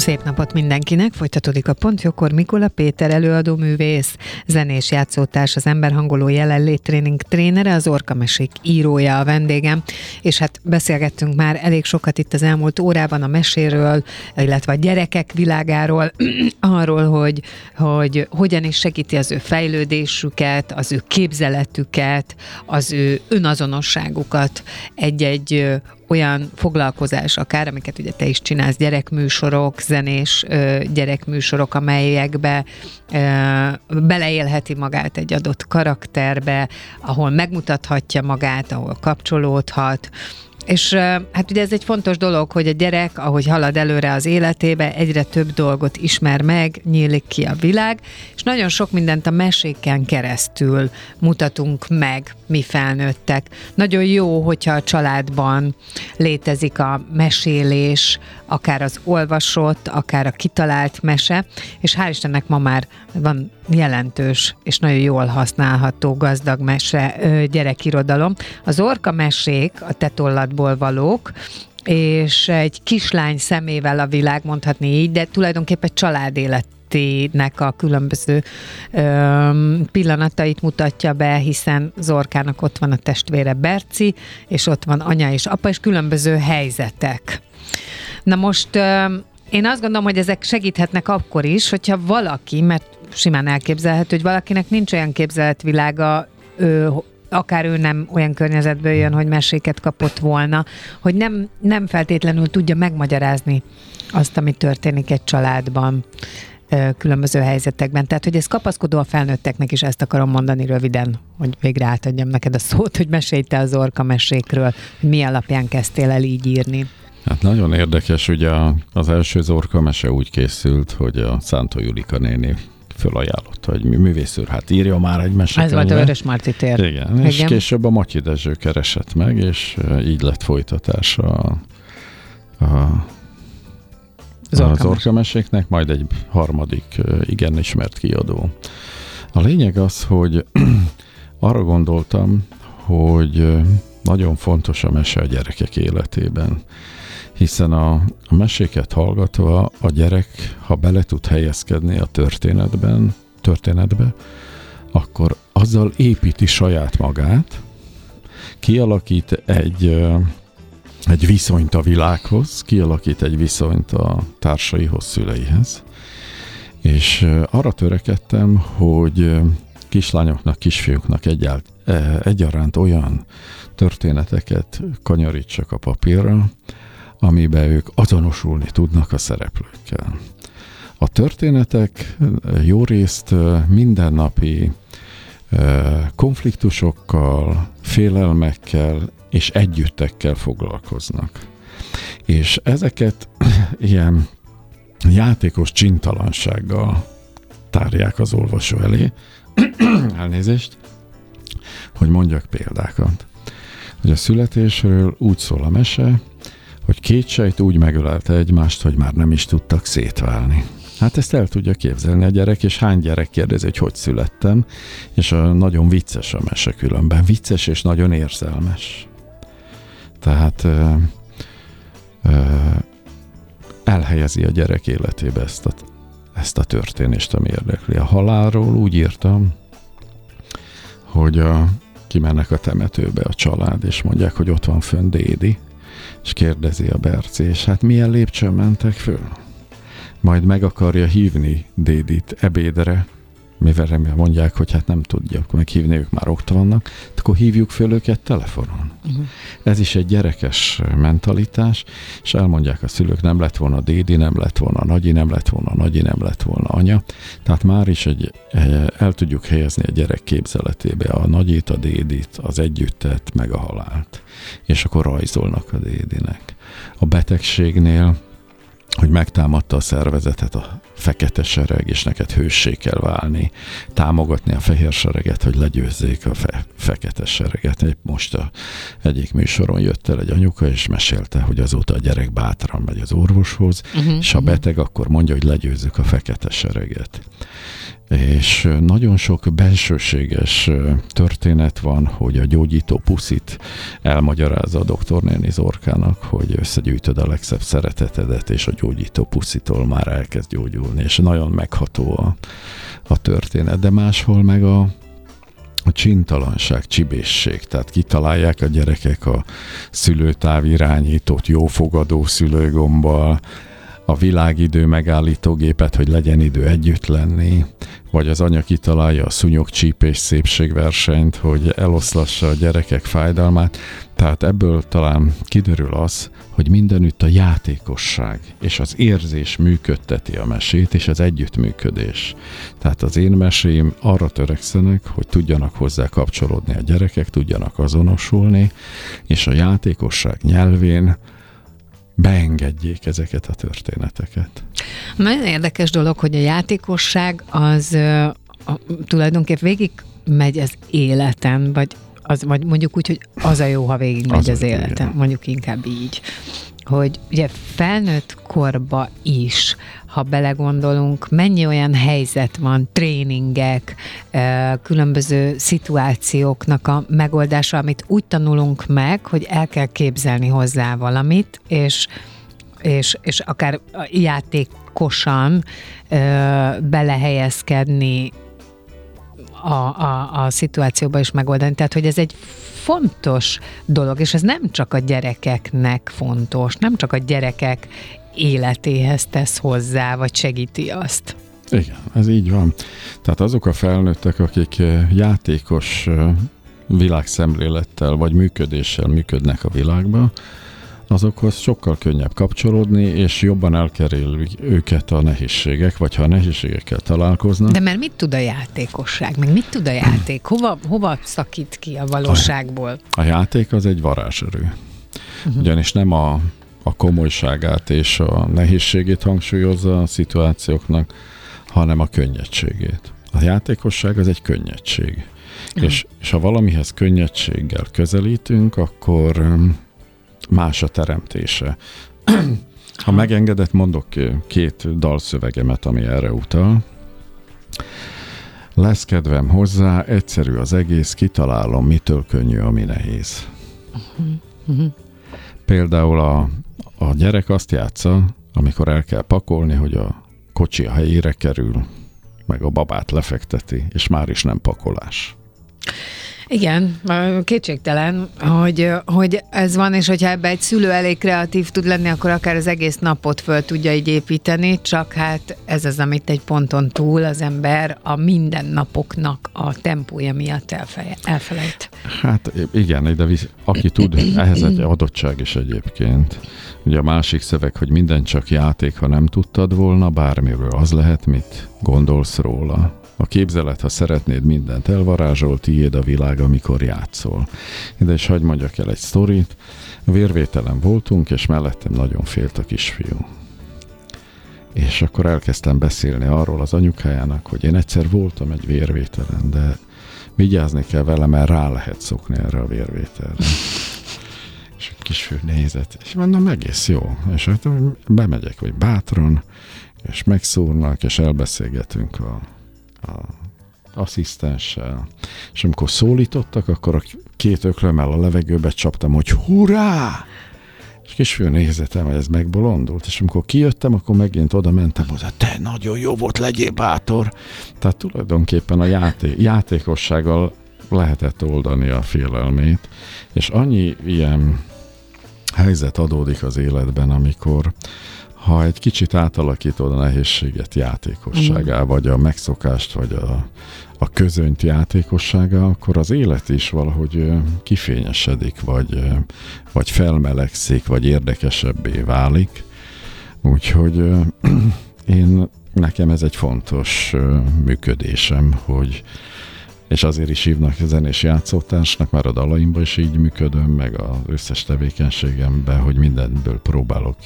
Szép napot mindenkinek! Folytatódik a Pontjókor Mikola Péter előadó művész, zenés játszótárs, az emberhangoló jelenlét tréning trénere, az Orkamesék írója a vendégem, és hát beszélgettünk már elég sokat itt az elmúlt órában a meséről, illetve a gyerekek világáról, arról, hogy, hogy hogyan is segíti az ő fejlődésüket, az ő képzeletüket, az ő önazonosságukat egy-egy olyan foglalkozás akár, amiket ugye te is csinálsz, gyerekműsorok, zenés gyerekműsorok, amelyekbe ö, beleélheti magát egy adott karakterbe, ahol megmutathatja magát, ahol kapcsolódhat, és hát ugye ez egy fontos dolog, hogy a gyerek, ahogy halad előre az életébe, egyre több dolgot ismer meg, nyílik ki a világ, és nagyon sok mindent a meséken keresztül mutatunk meg mi felnőttek. Nagyon jó, hogyha a családban létezik a mesélés, akár az olvasott, akár a kitalált mese, és hál' Istennek ma már van jelentős és nagyon jól használható gazdag mese gyerekirodalom. Az orka mesék a tetollatból valók, és egy kislány szemével a világ, mondhatni így, de tulajdonképpen családélet életének a különböző ö, pillanatait mutatja be, hiszen Zorkának ott van a testvére Berci, és ott van anya és apa, és különböző helyzetek. Na most ö, én azt gondolom, hogy ezek segíthetnek akkor is, hogyha valaki, mert simán elképzelhető, hogy valakinek nincs olyan képzeletvilága, ő, akár ő nem olyan környezetből jön, hogy meséket kapott volna, hogy nem, nem feltétlenül tudja megmagyarázni azt, ami történik egy családban különböző helyzetekben. Tehát, hogy ez kapaszkodó a felnőtteknek is, ezt akarom mondani röviden, hogy végre átadjam neked a szót, hogy mesélj te az orka mesékről, hogy mi alapján kezdtél el így írni. Hát nagyon érdekes, ugye az első Zorka mese úgy készült, hogy a Szántó Julika néni fölajánlotta, hogy művész úr, hát írja már egy mesét. Ez volt a Vörös Marti tér. Igen, Igen, és később a Matyi Dezső keresett meg, és így lett folytatása a, a az orkameséknek, majd egy harmadik igen ismert kiadó. A lényeg az, hogy arra gondoltam, hogy nagyon fontos a mese a gyerekek életében, hiszen a, a meséket hallgatva a gyerek, ha bele tud helyezkedni a történetben, történetbe, akkor azzal építi saját magát, kialakít egy egy viszonyt a világhoz, kialakít egy viszonyt a társaihoz, szüleihez. És arra törekedtem, hogy kislányoknak, kisfiúknak egyált, egyaránt olyan történeteket kanyarítsak a papírra, amiben ők azonosulni tudnak a szereplőkkel. A történetek jó részt mindennapi konfliktusokkal, félelmekkel és együttekkel foglalkoznak. És ezeket ilyen játékos csintalansággal tárják az olvasó elé. Elnézést, hogy mondjak példákat. Hogy a születésről úgy szól a mese, hogy két sejt úgy megölelte egymást, hogy már nem is tudtak szétválni. Hát ezt el tudja képzelni a gyerek, és hány gyerek kérdezi, hogy hogy születtem, és a, nagyon vicces a mese különben. Vicces és nagyon érzelmes. Tehát ö, ö, elhelyezi a gyerek életébe ezt a, ezt a történést, ami érdekli. A halálról úgy írtam, hogy a, kimennek a temetőbe a család, és mondják, hogy ott van fönn Dédi, és kérdezi a Berci, és hát milyen lépcsőn mentek föl? Majd meg akarja hívni Dédit ebédre, mivel mondják, hogy hát nem tudják meghívni, ők már ott vannak, akkor hívjuk föl őket telefonon. Uh-huh. Ez is egy gyerekes mentalitás, és elmondják a szülők, nem lett volna Dédi, nem lett volna Nagyi, nem lett volna Nagyi, nem lett volna anya. Tehát már is egy, eh, el tudjuk helyezni a gyerek képzeletébe a Nagyit, a Dédit, az együttet, meg a halált. És akkor rajzolnak a Dédinek. A betegségnél hogy megtámadta a szervezetet a fekete sereg, és neked hőssé kell válni, támogatni a fehér sereget, hogy legyőzzék a fe- fekete sereget. Épp most a egyik műsoron jött el egy anyuka, és mesélte, hogy azóta a gyerek bátran megy az orvoshoz, uh-huh, és a mhm. beteg akkor mondja, hogy legyőzzük a fekete sereget és nagyon sok bensőséges történet van, hogy a gyógyító puszit elmagyarázza a doktornéni Zorkának, hogy összegyűjtöd a legszebb szeretetedet, és a gyógyító puszitól már elkezd gyógyulni, és nagyon megható a, a történet, de máshol meg a, a csintalanság, csibészség, tehát kitalálják a gyerekek a szülőtáv irányítót jófogadó szülőgombbal, a világidő megállítógépet, hogy legyen idő együtt lenni, vagy az anya kitalálja a szúnyog csípés szépségversenyt, hogy eloszlassa a gyerekek fájdalmát. Tehát ebből talán kiderül az, hogy mindenütt a játékosság és az érzés működteti a mesét, és az együttműködés. Tehát az én mesém arra törekszenek, hogy tudjanak hozzá kapcsolódni a gyerekek, tudjanak azonosulni, és a játékosság nyelvén beengedjék ezeket a történeteket. Nagyon érdekes dolog, hogy a játékosság az a, tulajdonképp végig megy az életen, vagy, az, vagy mondjuk úgy, hogy az a jó, ha végig megy az, az életen, igen. mondjuk inkább így hogy ugye felnőtt korba is, ha belegondolunk, mennyi olyan helyzet van, tréningek, különböző szituációknak a megoldása, amit úgy tanulunk meg, hogy el kell képzelni hozzá valamit, és és, és akár játékosan belehelyezkedni a, a, a szituációba is megoldani. Tehát, hogy ez egy fontos dolog, és ez nem csak a gyerekeknek fontos, nem csak a gyerekek életéhez tesz hozzá, vagy segíti azt. Igen, ez így van. Tehát azok a felnőttek, akik játékos világszemlélettel vagy működéssel működnek a világba, azokhoz sokkal könnyebb kapcsolódni, és jobban elkerül őket a nehézségek, vagy ha a nehézségekkel találkoznak. De mert mit tud a játékosság, meg mit tud a játék? Hova, hova szakít ki a valóságból? A, a játék az egy varázserő. Uh-huh. Ugyanis nem a, a komolyságát és a nehézségét hangsúlyozza a szituációknak, hanem a könnyedségét. A játékosság az egy könnyedség. Uh-huh. És, és ha valamihez könnyedséggel közelítünk, akkor más a teremtése. Ha megengedett, mondok két dalszövegemet, ami erre utal. Lesz kedvem hozzá, egyszerű az egész, kitalálom, mitől könnyű, ami nehéz. Például a, a gyerek azt játsza, amikor el kell pakolni, hogy a kocsi a helyére kerül, meg a babát lefekteti, és már is nem pakolás. Igen, kétségtelen, hogy, hogy ez van, és hogyha ebbe egy szülő elég kreatív tud lenni, akkor akár az egész napot föl tudja így építeni, csak hát ez az, amit egy ponton túl az ember a mindennapoknak a tempója miatt elfeje, elfelejt. Hát igen, de visz, aki tud, ehhez egy adottság is egyébként. Ugye a másik szöveg, hogy minden csak játék, ha nem tudtad volna, bármiről az lehet, mit gondolsz róla. A képzelet, ha szeretnéd mindent elvarázsol, tiéd a világ, amikor játszol. Ide is hagyd mondjak el egy sztorit. Vérvételen voltunk, és mellettem nagyon félt a kisfiú. És akkor elkezdtem beszélni arról az anyukájának, hogy én egyszer voltam egy vérvételen, de vigyázni kell vele, mert rá lehet szokni erre a vérvételre. És a kisfiú nézett, és mondom, egész jó. És hát bemegyek, vagy bátran, és megszúrnak, és elbeszélgetünk a a asszisztenssel. És amikor szólítottak, akkor a két öklömmel a levegőbe csaptam, hogy hurrá! És kisfiú nézetem, hogy ez megbolondult, és amikor kijöttem, akkor megint oda mentem, hogy te nagyon jó volt, legyél bátor. Tehát tulajdonképpen a játék, játékossággal lehetett oldani a félelmét, és annyi ilyen helyzet adódik az életben, amikor ha egy kicsit átalakítod a nehézséget játékosságá, mm. vagy a megszokást, vagy a, a közönyt játékosságá, akkor az élet is valahogy kifényesedik, vagy, vagy felmelegszik, vagy érdekesebbé válik. Úgyhogy én nekem ez egy fontos működésem, hogy és azért is hívnak zenés játszótársnak, már a dalaimban is így működöm, meg az összes tevékenységemben, hogy mindenből próbálok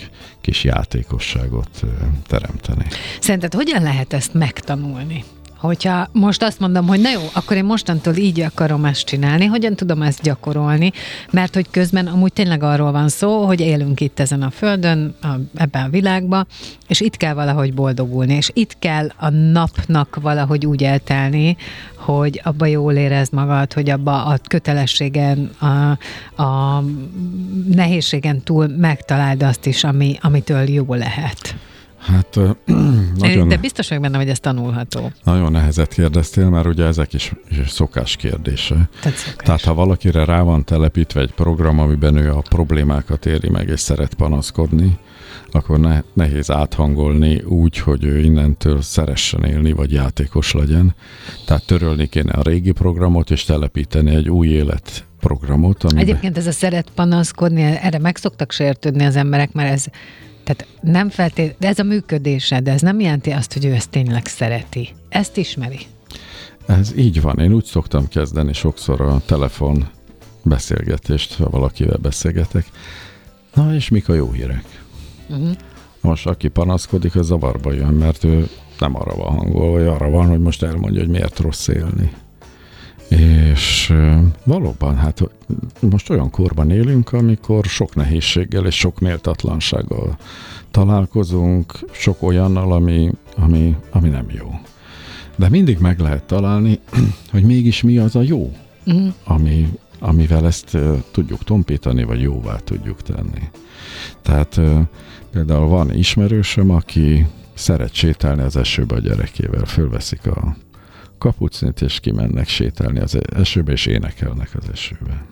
kis játékosságot teremteni. Szerinted hogyan lehet ezt megtanulni? Hogyha most azt mondom, hogy na jó, akkor én mostantól így akarom ezt csinálni, hogyan tudom ezt gyakorolni, mert hogy közben amúgy tényleg arról van szó, hogy élünk itt ezen a földön, a, ebben a világban, és itt kell valahogy boldogulni, és itt kell a napnak valahogy úgy eltelni, hogy abba jól érezd magad, hogy abba a kötelességen, a, a nehézségen túl megtaláld azt is, ami, amitől jó lehet. Hát nagyon... De biztos vagyok benne, hogy ez tanulható. Nagyon nehezet kérdeztél, mert ugye ezek is, is szokás kérdése. Tehát, szokás. Tehát ha valakire rá van telepítve egy program, amiben ő a problémákat éri meg, és szeret panaszkodni, akkor ne, nehéz áthangolni úgy, hogy ő innentől szeressen élni, vagy játékos legyen. Tehát törölni kéne a régi programot, és telepíteni egy új élet programot. Amiben... Egyébként ez a szeret panaszkodni, erre meg szoktak sértődni az emberek, mert ez tehát nem feltétlenül, de ez a működése, de ez nem jelenti azt, hogy ő ezt tényleg szereti. Ezt ismeri. Ez így van. Én úgy szoktam kezdeni sokszor a telefon beszélgetést, ha valakivel beszélgetek. Na, és mik a jó hírek? Uh-huh. Most aki panaszkodik, az zavarba jön, mert ő nem arra van hangolva, vagy arra van, hogy most elmondja, hogy miért rossz élni. És valóban, hát most olyan korban élünk, amikor sok nehézséggel és sok méltatlansággal találkozunk, sok olyannal, ami, ami, ami nem jó. De mindig meg lehet találni, hogy mégis mi az a jó, uh-huh. ami, amivel ezt tudjuk tompítani, vagy jóvá tudjuk tenni. Tehát például van ismerősöm, aki szeret sétálni az esőbe a gyerekével, fölveszik a kapucnit, és kimennek sétálni az esőbe, és énekelnek az esőbe.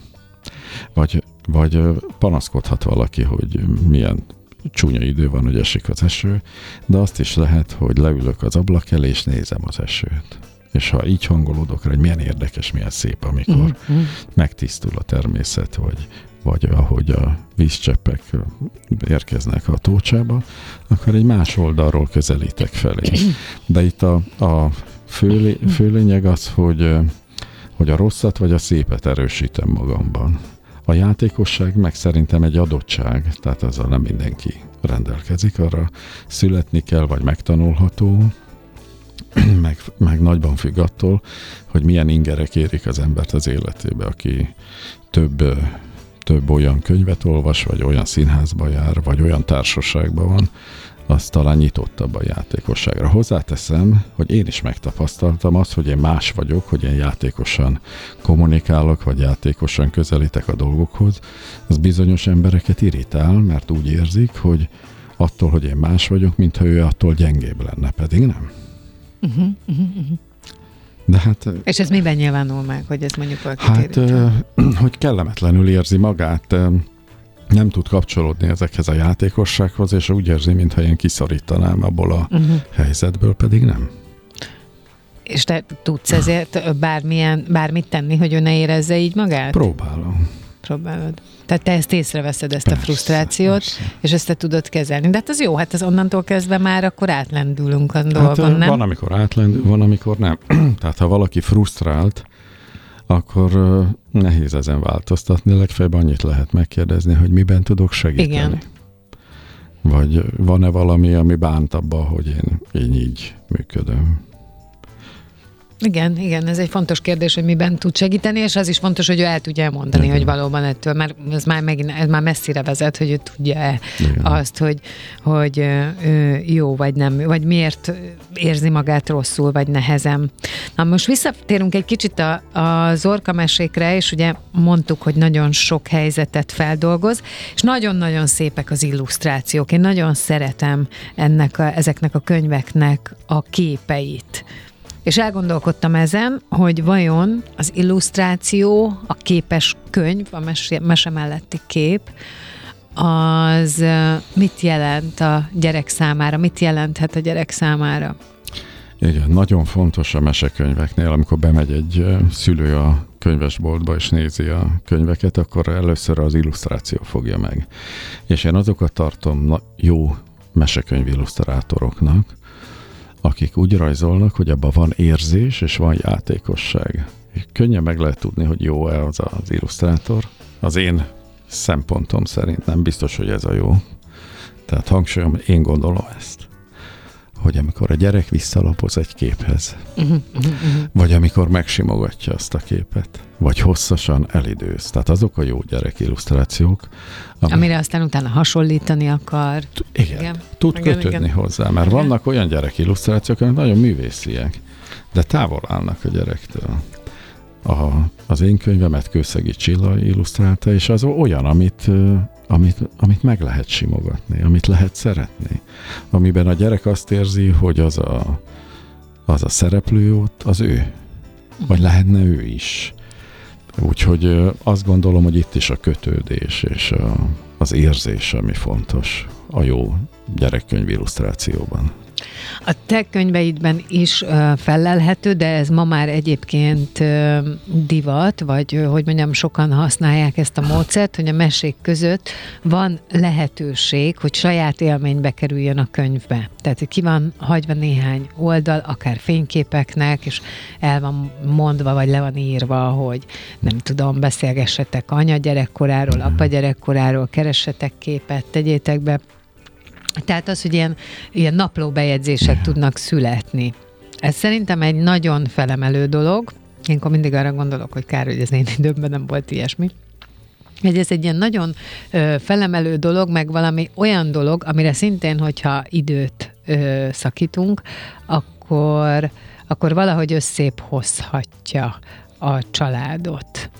Vagy, vagy panaszkodhat valaki, hogy milyen csúnya idő van, hogy esik az eső, de azt is lehet, hogy leülök az ablak elé, és nézem az esőt. És ha így hangolódok rá, hogy milyen érdekes, milyen szép, amikor uh-huh. megtisztul a természet, vagy, vagy ahogy a vízcseppek érkeznek a tócsába, akkor egy más oldalról közelítek felé. De itt a, a fő, fő lényeg az, hogy, hogy a rosszat vagy a szépet erősítem magamban. A játékosság meg szerintem egy adottság, tehát azzal nem mindenki rendelkezik, arra születni kell, vagy megtanulható, meg, meg nagyban függ attól, hogy milyen ingerek érik az embert az életébe, aki több, több olyan könyvet olvas, vagy olyan színházba jár, vagy olyan társaságban van, az talán nyitottabb a játékosságra. Hozzáteszem, hogy én is megtapasztaltam azt, hogy én más vagyok, hogy én játékosan kommunikálok, vagy játékosan közelítek a dolgokhoz. Az bizonyos embereket irritál, mert úgy érzik, hogy attól, hogy én más vagyok, mintha ő attól gyengébb lenne, pedig nem. Uh-huh, uh-huh, uh-huh. De hát... És ez miben nyilvánul meg, hogy ez mondjuk valaki Hát, hogy kellemetlenül érzi magát, nem tud kapcsolódni ezekhez a játékossághoz, és úgy érzi, mintha én kiszorítanám abból a uh-huh. helyzetből, pedig nem. És te tudsz ezért bármilyen, bármit tenni, hogy ő ne érezze így magát? Próbálom. Próbálod. Tehát te ezt észreveszed, ezt persze, a frusztrációt, persze. és ezt te tudod kezelni. De hát az jó, hát az onnantól kezdve már akkor átlendülünk a hát, dolgon, nem? Van, amikor átlendül, van, amikor nem. Tehát ha valaki frusztrált, akkor nehéz ezen változtatni, legfeljebb annyit lehet megkérdezni, hogy miben tudok segíteni. Igen. Vagy van-e valami, ami bánt abba, hogy én, én így működöm. Igen, igen, ez egy fontos kérdés, hogy miben tud segíteni, és az is fontos, hogy ő el tudja mondani, igen. hogy valóban ettől, mert ez már, megint, ez már messzire vezet, hogy ő tudja azt, hogy, hogy ő jó vagy nem, vagy miért érzi magát rosszul, vagy nehezem. Na most visszatérünk egy kicsit a, a Zorka mesékre, és ugye mondtuk, hogy nagyon sok helyzetet feldolgoz, és nagyon-nagyon szépek az illusztrációk. Én nagyon szeretem ennek a, ezeknek a könyveknek a képeit. És elgondolkodtam ezen, hogy vajon az illusztráció, a képes könyv, a mese, mese melletti kép, az mit jelent a gyerek számára, mit jelenthet a gyerek számára? Igen, nagyon fontos a mesekönyveknél, amikor bemegy egy szülő a könyvesboltba és nézi a könyveket, akkor először az illusztráció fogja meg. És én azokat tartom jó mesekönyv illusztrátoroknak, akik úgy rajzolnak, hogy abban van érzés és van játékosság. Könnyen meg lehet tudni, hogy jó-e az az illusztrátor. Az én szempontom szerint nem biztos, hogy ez a jó. Tehát hangsúlyom, én gondolom ezt hogy amikor a gyerek visszalapoz egy képhez, uh-huh, uh-huh, uh-huh. vagy amikor megsimogatja azt a képet, vagy hosszasan elidőz. Tehát azok a jó gyerek illusztrációk. Ami, Amire aztán utána hasonlítani akar. Igen, igen. tud igen, kötődni igen. hozzá, mert igen. vannak olyan gyerek illusztrációk, amik nagyon művésziek, de távol állnak a gyerektől. A, az én könyvemet Kőszegi Csilla illusztrálta, és az olyan, amit amit, amit meg lehet simogatni, amit lehet szeretni. Amiben a gyerek azt érzi, hogy az a, az a szereplő ott, az ő. Vagy lehetne ő is. Úgyhogy azt gondolom, hogy itt is a kötődés és a, az érzés, ami fontos a jó gyerekkönyv illusztrációban. A te könyveidben is uh, fellelhető, de ez ma már egyébként uh, divat, vagy uh, hogy mondjam, sokan használják ezt a módszert, hogy a mesék között van lehetőség, hogy saját élménybe kerüljön a könyvbe. Tehát ki van hagyva néhány oldal, akár fényképeknek, és el van mondva, vagy le van írva, hogy nem tudom, beszélgessetek anya gyerekkoráról, apa gyerekkoráról, keressetek képet, tegyétek be tehát az, hogy ilyen, ilyen naplóbejegyzések tudnak születni. Ez szerintem egy nagyon felemelő dolog. Én akkor mindig arra gondolok, hogy kár, hogy ez én időmben nem volt ilyesmi. Hogy ez egy ilyen nagyon ö, felemelő dolog, meg valami olyan dolog, amire szintén, hogyha időt ö, szakítunk, akkor, akkor valahogy összép hozhatja a családot.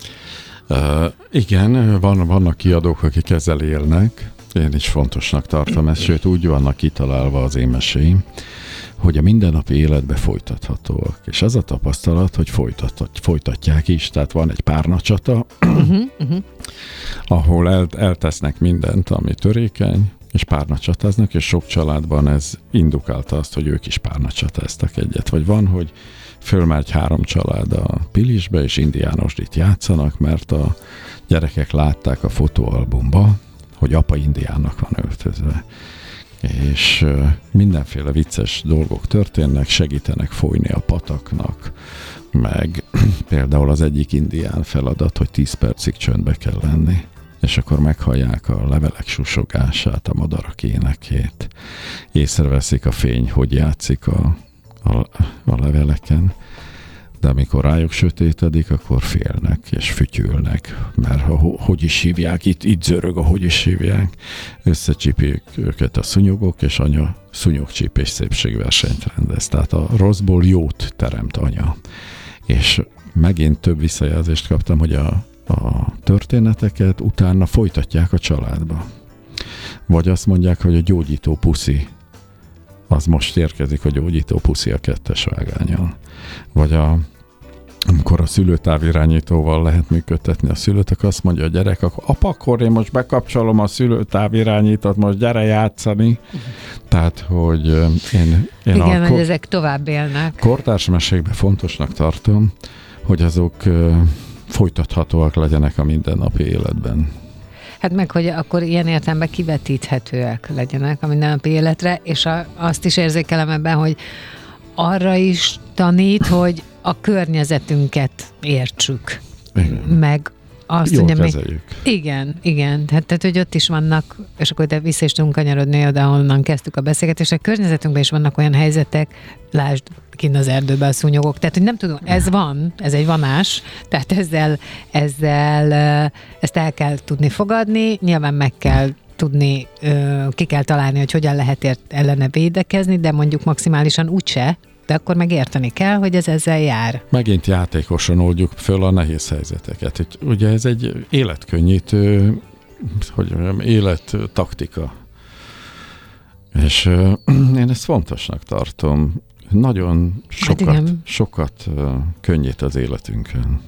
Uh, igen, van, vannak kiadók, akik ezzel élnek, én is fontosnak tartom ezt, sőt úgy vannak kitalálva az émeséim, hogy a mindennapi életbe folytathatóak. És az a tapasztalat, hogy folytat, folytatják is, tehát van egy párnacsata, ahol el, eltesznek mindent, ami törékeny, és párnacsatáznak, és sok családban ez indukálta azt, hogy ők is párnacsatáztak egyet. Vagy van, hogy fölmegy három család a Pilisbe, és indiánosdit játszanak, mert a gyerekek látták a fotóalbumba, hogy apa indiának van öltözve. És mindenféle vicces dolgok történnek, segítenek folyni a pataknak, meg például az egyik indián feladat, hogy 10 percig csöndbe kell lenni, és akkor meghallják a levelek susogását, a madarak énekét, észreveszik a fény, hogy játszik a, a, a leveleken, de amikor rájuk sötétedik, akkor félnek és fütyülnek, mert ha, hogy is hívják, itt, itt zörög a hogy is hívják, összecsípik őket a szúnyogok, és anya szúnyogcsípés szépségversenyt rendez. Tehát a rosszból jót teremt anya. És megint több visszajelzést kaptam, hogy a, a történeteket utána folytatják a családba. Vagy azt mondják, hogy a gyógyító puszi az most érkezik a gyógyító puszi a kettes vágányon. Vagy a amikor a szülőtávirányítóval lehet működtetni a szülőt, akkor azt mondja a gyerek, akkor apa, akkor én most bekapcsolom a szülőtávirányítót, most gyere játszani. Tehát, hogy én, én Igen, a hogy ezek tovább élnek. Kortárs mesékben fontosnak tartom, hogy azok folytathatóak legyenek a mindennapi életben. Hát meg, hogy akkor ilyen értelemben kivetíthetőek legyenek a mindennapi életre, és a, azt is érzékelem ebben, hogy arra is tanít, hogy a környezetünket értsük. Igen. Meg azt, Jól hogy még, Igen, igen. Tehát, tehát, hogy ott is vannak, és akkor te vissza is tudunk kanyarodni oda, ahonnan kezdtük a beszélgetést, a környezetünkben is vannak olyan helyzetek, lásd, kint az erdőben a szúnyogok, tehát, hogy nem tudom, ez van, ez egy vanás, tehát ezzel, ezzel ezt el kell tudni fogadni, nyilván meg kell tudni, ki kell találni, hogy hogyan lehet ellene védekezni, de mondjuk maximálisan úgyse, de akkor megérteni kell, hogy ez ezzel jár. Megint játékosan oldjuk föl a nehéz helyzeteket. Ugye ez egy életkönnyítő, hogy mondjam, élettaktika. És uh, én ezt fontosnak tartom. Nagyon sokat, hát sokat uh, könnyít az életünkön.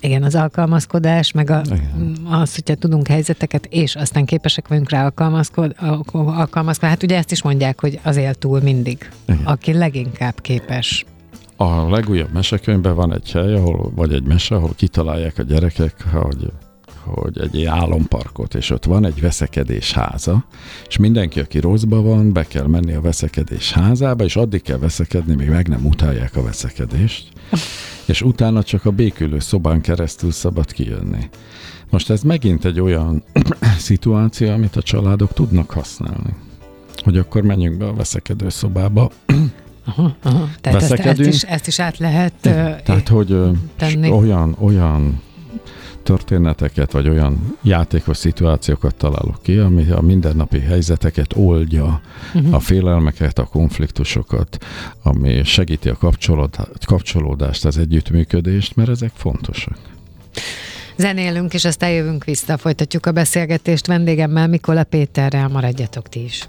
Igen, az alkalmazkodás, meg a, az, hogyha tudunk helyzeteket, és aztán képesek vagyunk rá alkalmazkod, alkalmazkodni. Hát ugye ezt is mondják, hogy az él túl mindig, Igen. aki leginkább képes. A legújabb mesekönyvben van egy hely, ahol, vagy egy mese, ahol kitalálják a gyerekek, hogy hogy egy álomparkot, és ott van egy veszekedés háza, és mindenki, aki rosszba van, be kell menni a veszekedés házába, és addig kell veszekedni, még meg nem utálják a veszekedést és utána csak a békülő szobán keresztül szabad kijönni. Most ez megint egy olyan szituáció, amit a családok tudnak használni. Hogy akkor menjünk be a veszekedő szobába, Aha, aha. Tehát ezt, ezt, is, ezt is át lehet Tehát, hogy tenni. olyan, olyan történeteket, vagy olyan játékos szituációkat találok ki, ami a mindennapi helyzeteket oldja, uh-huh. a félelmeket, a konfliktusokat, ami segíti a kapcsolódást, az együttműködést, mert ezek fontosak. Zenélünk, és aztán jövünk vissza, folytatjuk a beszélgetést vendégemmel, Mikola Péterrel, maradjatok ti is.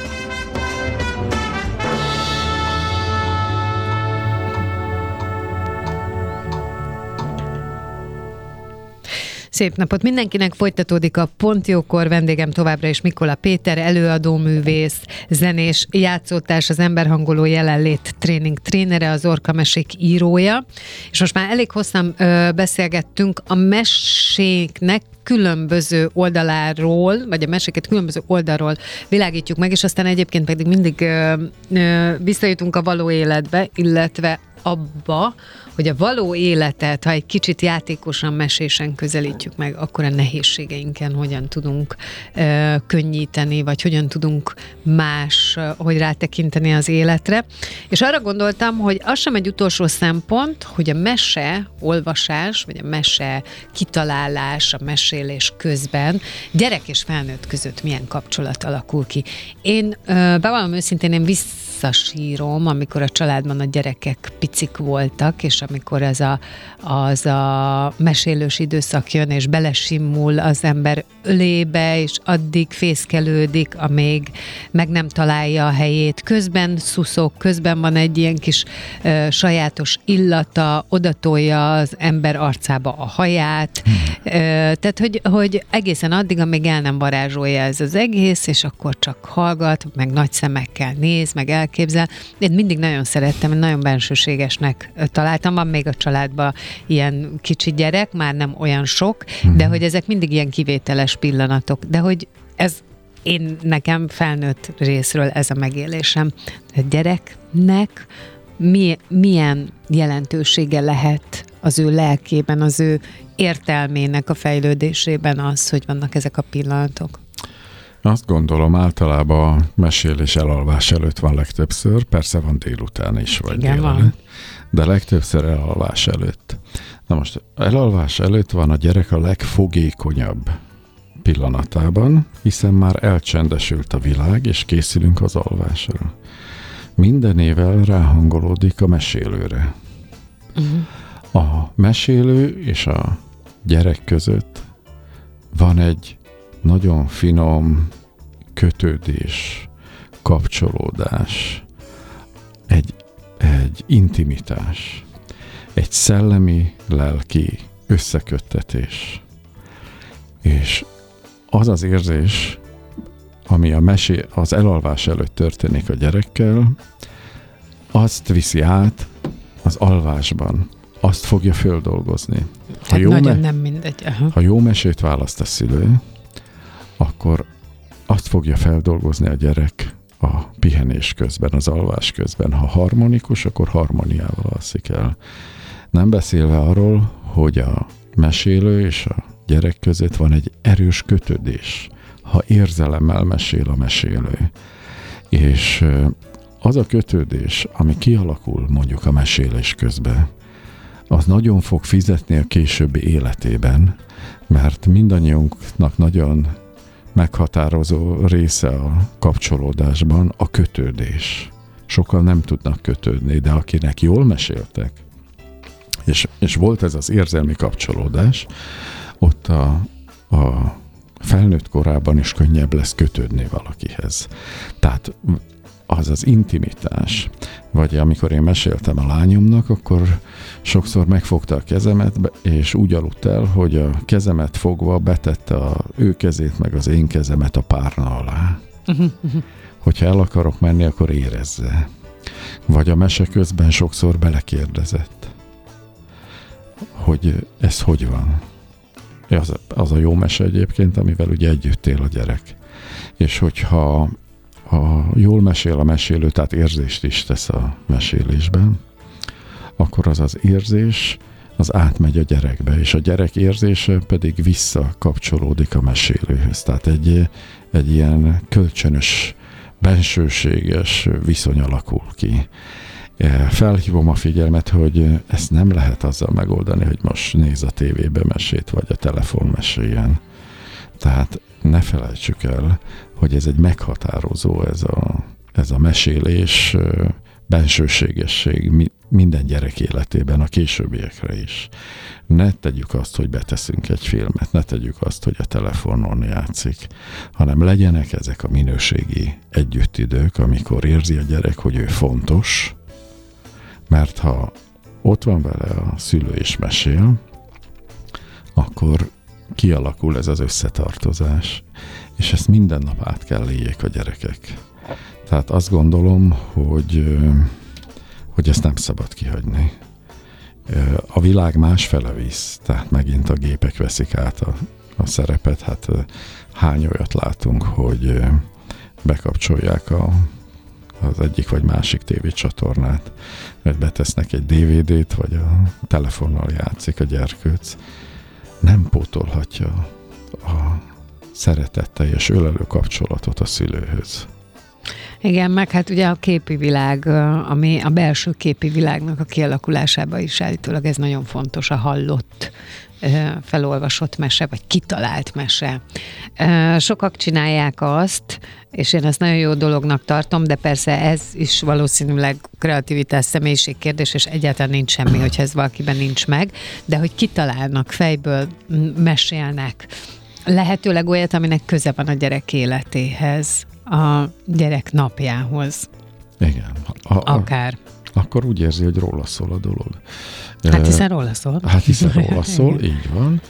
Szép napot mindenkinek, folytatódik a Pontjókor, vendégem továbbra is Mikola Péter, előadó művész, zenés, játszótárs, az emberhangoló jelenlét tréning trénere, az Orka Mesék írója, és most már elég hosszan ö, beszélgettünk a meséknek különböző oldaláról, vagy a meséket különböző oldalról világítjuk meg, és aztán egyébként pedig mindig ö, ö, visszajutunk a való életbe, illetve abba, hogy a való életet, ha egy kicsit játékosan, mesésen közelítjük meg, akkor a nehézségeinken hogyan tudunk ö, könnyíteni, vagy hogyan tudunk más, hogy rátekinteni az életre. És arra gondoltam, hogy az sem egy utolsó szempont, hogy a mese olvasás, vagy a mese kitalálás, a mesélés közben gyerek és felnőtt között milyen kapcsolat alakul ki. Én ö, bevallom őszintén, én visszasírom, amikor a családban a gyerekek picik voltak, és amikor ez a, az a mesélős időszak jön, és belesimmul az ember ölébe, és addig fészkelődik, amíg meg nem találja a helyét. Közben szuszok, közben van egy ilyen kis ö, sajátos illata, odatolja az ember arcába a haját. Ö, tehát, hogy, hogy egészen addig, amíg el nem varázsolja ez az egész, és akkor csak hallgat, meg nagy szemekkel néz, meg elképzel. Én mindig nagyon szerettem, nagyon bensőségesnek találtam. Van még a családban ilyen kicsi gyerek, már nem olyan sok, de hogy ezek mindig ilyen kivételes pillanatok. De hogy ez én nekem felnőtt részről ez a megélésem. A gyereknek mi, milyen jelentősége lehet az ő lelkében, az ő értelmének a fejlődésében az, hogy vannak ezek a pillanatok? Azt gondolom, általában a mesélés elalvás előtt van legtöbbször, persze van délután is, vagy Igen, délelőtt, van. De legtöbbször elalvás előtt. Na most elalvás előtt van a gyerek a legfogékonyabb pillanatában, hiszen már elcsendesült a világ, és készülünk az alvásra. Minden évvel ráhangolódik a mesélőre. Uh-huh. A mesélő és a gyerek között van egy nagyon finom kötődés, kapcsolódás, egy intimitás, egy szellemi, lelki összeköttetés. És az az érzés, ami a mesé, az elalvás előtt történik a gyerekkel, azt viszi át az alvásban, azt fogja földolgozni. Ha Tehát jó, nagyon me- nem mindegy. Aha. ha jó mesét választ a szülő, akkor azt fogja feldolgozni a gyerek a pihenés közben, az alvás közben. Ha harmonikus, akkor harmoniával alszik el. Nem beszélve arról, hogy a mesélő és a gyerek között van egy erős kötődés, ha érzelemmel mesél a mesélő. És az a kötődés, ami kialakul mondjuk a mesélés közben, az nagyon fog fizetni a későbbi életében, mert mindannyiunknak nagyon meghatározó része a kapcsolódásban a kötődés. Sokan nem tudnak kötődni, de akinek jól meséltek, és, és volt ez az érzelmi kapcsolódás, ott a, a felnőtt korában is könnyebb lesz kötődni valakihez. Tehát az az intimitás, vagy amikor én meséltem a lányomnak, akkor sokszor megfogta a kezemet, és úgy aludt el, hogy a kezemet fogva betette a ő kezét, meg az én kezemet a párna alá. Hogyha el akarok menni, akkor érezze. Vagy a mese közben sokszor belekérdezett, hogy ez hogy van. Az, az a jó mese egyébként, amivel ugye együtt él a gyerek. És hogyha ha jól mesél a mesélő, tehát érzést is tesz a mesélésben, akkor az az érzés az átmegy a gyerekbe, és a gyerek érzése pedig visszakapcsolódik a mesélőhöz. Tehát egy, egy ilyen kölcsönös, bensőséges viszony alakul ki. Eh, Felhívom a figyelmet, hogy ezt nem lehet azzal megoldani, hogy most néz a tévébe mesét, vagy a telefon meséljen. Tehát ne felejtsük el, hogy ez egy meghatározó, ez a, ez a mesélés bensőségesség mi, minden gyerek életében, a későbbiekre is. Ne tegyük azt, hogy beteszünk egy filmet, ne tegyük azt, hogy a telefonon játszik, hanem legyenek ezek a minőségi együttidők, amikor érzi a gyerek, hogy ő fontos, mert ha ott van vele a szülő és mesél, akkor kialakul ez az összetartozás, és ezt minden nap át kell éljék a gyerekek. Tehát azt gondolom, hogy, hogy ezt nem szabad kihagyni. A világ másfele visz, tehát megint a gépek veszik át a, a szerepet. Hát hány olyat látunk, hogy bekapcsolják a, az egyik vagy másik tévécsatornát, vagy betesznek egy DVD-t, vagy a telefonnal játszik a gyerkőc. Nem pótolhatja a szeretetteljes ölelő kapcsolatot a szülőhöz. Igen, meg hát ugye a képi világ, ami a belső képi világnak a kialakulásába is állítólag ez nagyon fontos, a hallott felolvasott mese, vagy kitalált mese. Sokak csinálják azt, és én ezt nagyon jó dolognak tartom, de persze ez is valószínűleg kreativitás, személyiség kérdés, és egyáltalán nincs semmi, hogyha ez valakiben nincs meg, de hogy kitalálnak, fejből mesélnek, lehetőleg olyat, aminek köze van a gyerek életéhez, a gyerek napjához. Igen. A, a, Akár. Akkor úgy érzi, hogy róla szól a dolog. Hát hiszen róla szól. Hát hiszen róla szól, így van